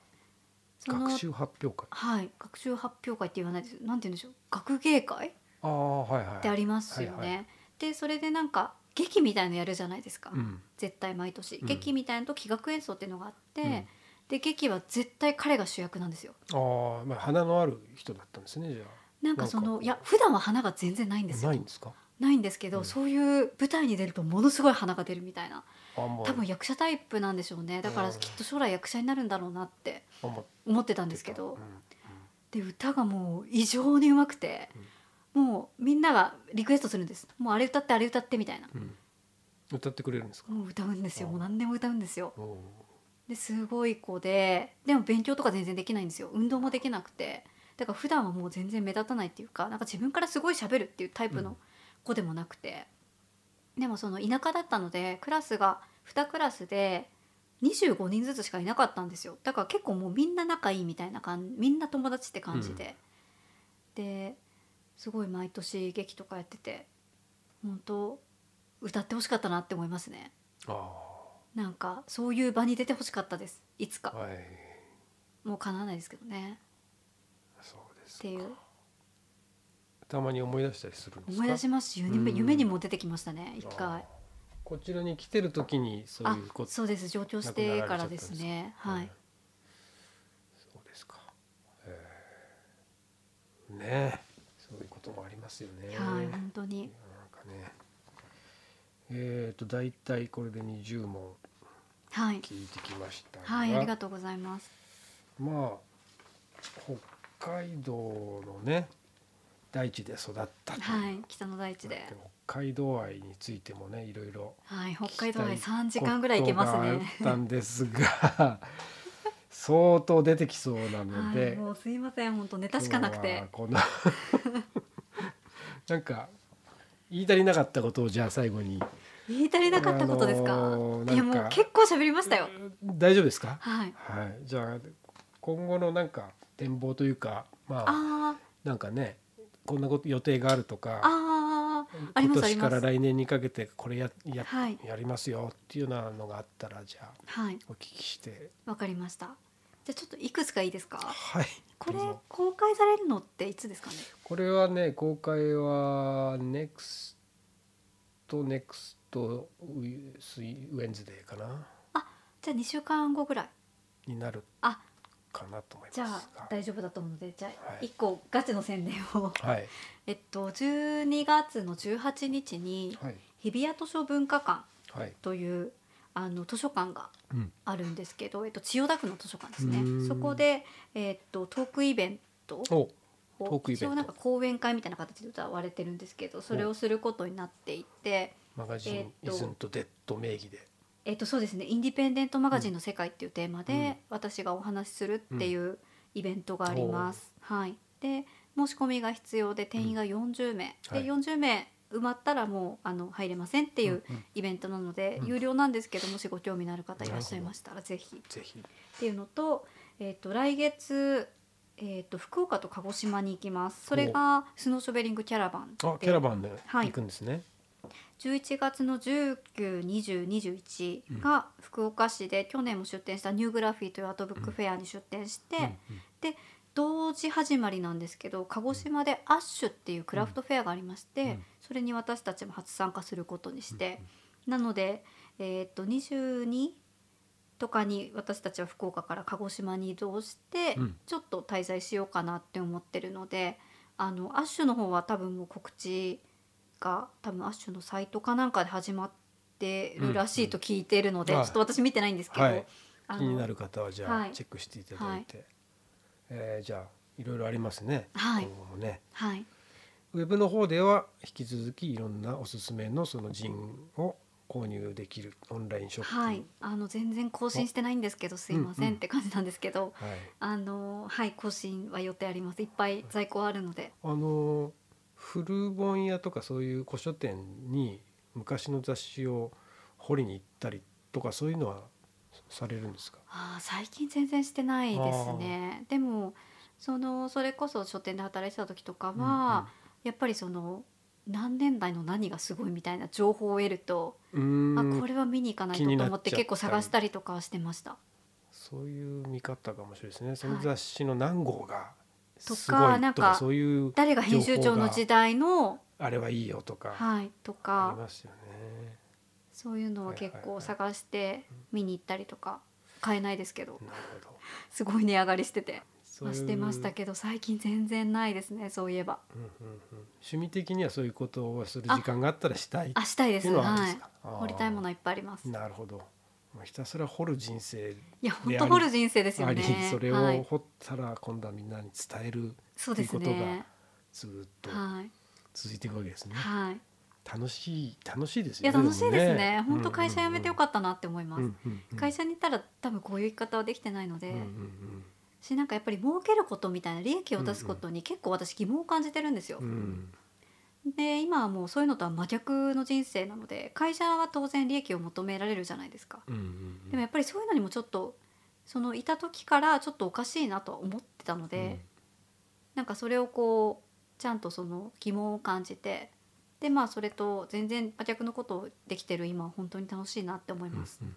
学習発表会。はい学習発表会って言わないですなんて言うんでしょう学芸会ああはいはい。ってありますよね。はいはでそれでなんか劇みたいのやるじゃないですか、うん。絶対毎年、うん。劇みたいのと器楽演奏っていうのがあって、うん。で劇は絶対彼が主役なんですよ。ああまあ花のある人だったんですねじゃなんかそのいや普段は花が全然ないんですあ。よ。ないんですか？ないんですけど、うん。そういう舞台に出るとものすごい花が出るみたいな。多分役者タイプなんでしょうね。だからうん。きっと将来役者になるんだろうなって思ってたんですけど。うん。で歌がもう異常にうまくて、もうみんながリクエストするんです。もうあれ歌ってあれ歌ってみたいな。うんうん歌ってくれるんですか？もう歌うんですよ。うんもう何でも歌うんですよ。ですごい子ででも勉強とか全然できないんですよ。運動もできなくて。だから普段はもう全然目立たないっていうかなんか自分からすごい喋るっていうタイプの子でもなくて、でもその田舎だったのでクラスが2クラスで25人ずつしかいなかったんですよ。だから結構もうみんな仲いいみたいな感じみんな友達って感じで、ですごい毎年劇とかやってて本当歌ってほしかったなって思いますね。なんかそういう場に出てほしかったです。いつか、はい、もうかなわないですけどね。そうですっていう。たまに思い出したりする思い出します夢夢にも出てきましたね。一回。こちらに来てる時にそういうことそうです。上京してからですね。はい、そうですか、えー、ねそういうこともありますよね。はい本当に。なんかね。えっ、と大体これで20問はい聞いてきましたが、はいありがとうございます。まあ北海道のね大地で育ったはい北の大地で。北海道愛についてもねいろいろはい北海道愛聞きたい3時間ぐらい行けますことがあねったんですが相当出てきそうなのはいで、もうすいません本当ネタしかなくて。この <laughs> なんか言い足りなかったことをじゃあ最後に。言い足りなかったことですか、あのーいやもう結構喋りましたよ。大丈夫ですか？はい。はい。じゃあ今後のなんか展望というかまああなんかねこんなこと予定があるとーかあー。あり今年から来年にかけてこれやや,、はい。やりますよっていうようなのがあったらじゃあはい。お聞きして。わかりましたじゃあちょっといくつかいいですか？はい。これ公開されるのっていつですかね？これはね公開は next next we- Wednesday かな。じゃあ2週間後ぐらい。になるあかなと思います。じゃがあ大丈夫だと思うのでじゃあはい。1個ガチの宣伝を。はい。<laughs> えっと12月の18日にはい。日比谷図書文化館はい、というあの図書館がうん、あるんですけど、えっと、千代田区の図書館ですね。そこで、えっと、トークイベントを一応なんか講演会みたいな形で歌われてるんですけどそれをすることになっていて、マガジン、えーっとイズントデッド名義で。えっと、そうですね「インディペンデント・マガジンの世界」っていうテーマで、うん。私がお話しするっていうイベントがあります。はい、で申し込みが必要で定員が40名、はい。で40名埋まったらもうあの入れませんっていううんうん。イベントなので、うん。有料なんですけどもしご興味のある方いらっしゃいましたらぜひ。っぜひ。ていうのと,、えっと来月、えっと福岡と鹿児島に行きます。それがスノーショベリングキャラバンあキャラバンではい。行くんですね、11月の192021が福岡市で去年も出店したニューグラフィーというアートブックフェアに出店して、うんうん。で同時始まりなんですけど鹿児島でアッシュっていうクラフトフェアがありまして、うん。それに私たちも初参加することにして、なので、えー、と22とかに私たちは福岡から鹿児島に移動して、うん。ちょっと滞在しようかなって思ってるのであのアッシュの方は多分もう告知が多分アッシュのサイトかなんかで始まってるらしいと聞いているので、ちょっと私見てないんですけど、はい。気になる方はじゃあ、はい。チェックしていただいて、えーじゃあいろいろありますね、はい。今後もね。はい。ウェブの方では引き続きいろんなおすすめのそのジンを購入できるオンラインショップ。はい、あの全然更新してないんですけどすいませうんうん。んって感じなんですけど、はい。あのはい更新は予定あります。いっぱい。在庫あるので。あの古本屋とかそういう古書店に昔の雑誌を掘りに行ったりとかそういうのはされるんですか？あー最近全然してないですね。でもそのそれこそ書店で働いてた時とかは、うんうん。やっぱりその何年代の何がすごいみたいな情報を得ると、あこれは見に行かないとと思って結構探したりとかはしてました。そういう見方かもしれないですね。その雑誌の何号がとかなんかかそういう誰が編集長の時代のあれはいいよとかはいとあかりますよね。そういうのは結構探して見に行ったりとか買えないですけど。なるほど。<laughs> すごい値上がりしてて。そういう。してましたけど最近全然ないですねそういえば。うんうんうん。趣味的にはそういうことをする時間があったらしたいっあしたいですていうのはい。掘りたいものはいっぱいあります。なるほど。まあひたすら掘る人生いや本当掘る人生ですよね。それはい。を掘ったら今度はみんなに伝えるそうですということね。がずっとはい。続いていくわけですね。はい楽しい楽しいですね。や楽しいですね。も本当会社辞めてよかったなって思います、うんうんうん会社にいたら多分こういう生き方はできてないので、うんうんうんしなんかやっぱり儲けることみたいな利益を出すことに結構私疑問を感じてるんですよ、うんで今はもうそういうのとは真逆の人生なので会社は当然利益を求められるじゃないですか、うんうんうん。でもやっぱりそういうのにもちょっとそのいた時からちょっとおかしいなとは思ってたので、なんかそれをこうちゃんとその疑問を感じてでまあそれと全然真逆のことをできてる今は本当に楽しいなって思います、うんうん。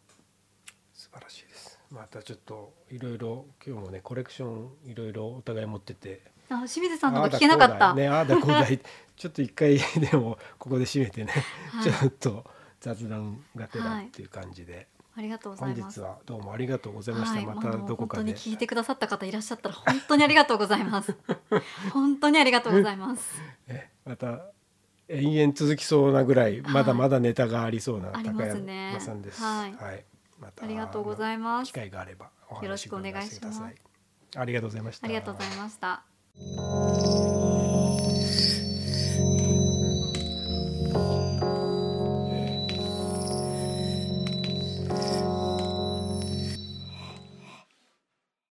素晴らしいです。またちょっといろいろ今日もねコレクションいろいろお互い持ってて。あ清水さんのああだが聞けなかった、ねああだこうだい。<laughs> ちょっと一回でもここで締めてね、はい。ちょっと雑談がてらっていう感じで、ありがとうござ本います。日はどうもありがとうございました、はい、またどこかで。本当に聞いてくださった方いらっしゃったら本当にありがとうございます。本当にありがとうございます。<laughs> えまた延々続きそうなぐらいまだまだネタがありそうな高山さんです。はい。またありがとうございます。機会があればおよろしくお願いします。ありがとうございました。ありがとうございました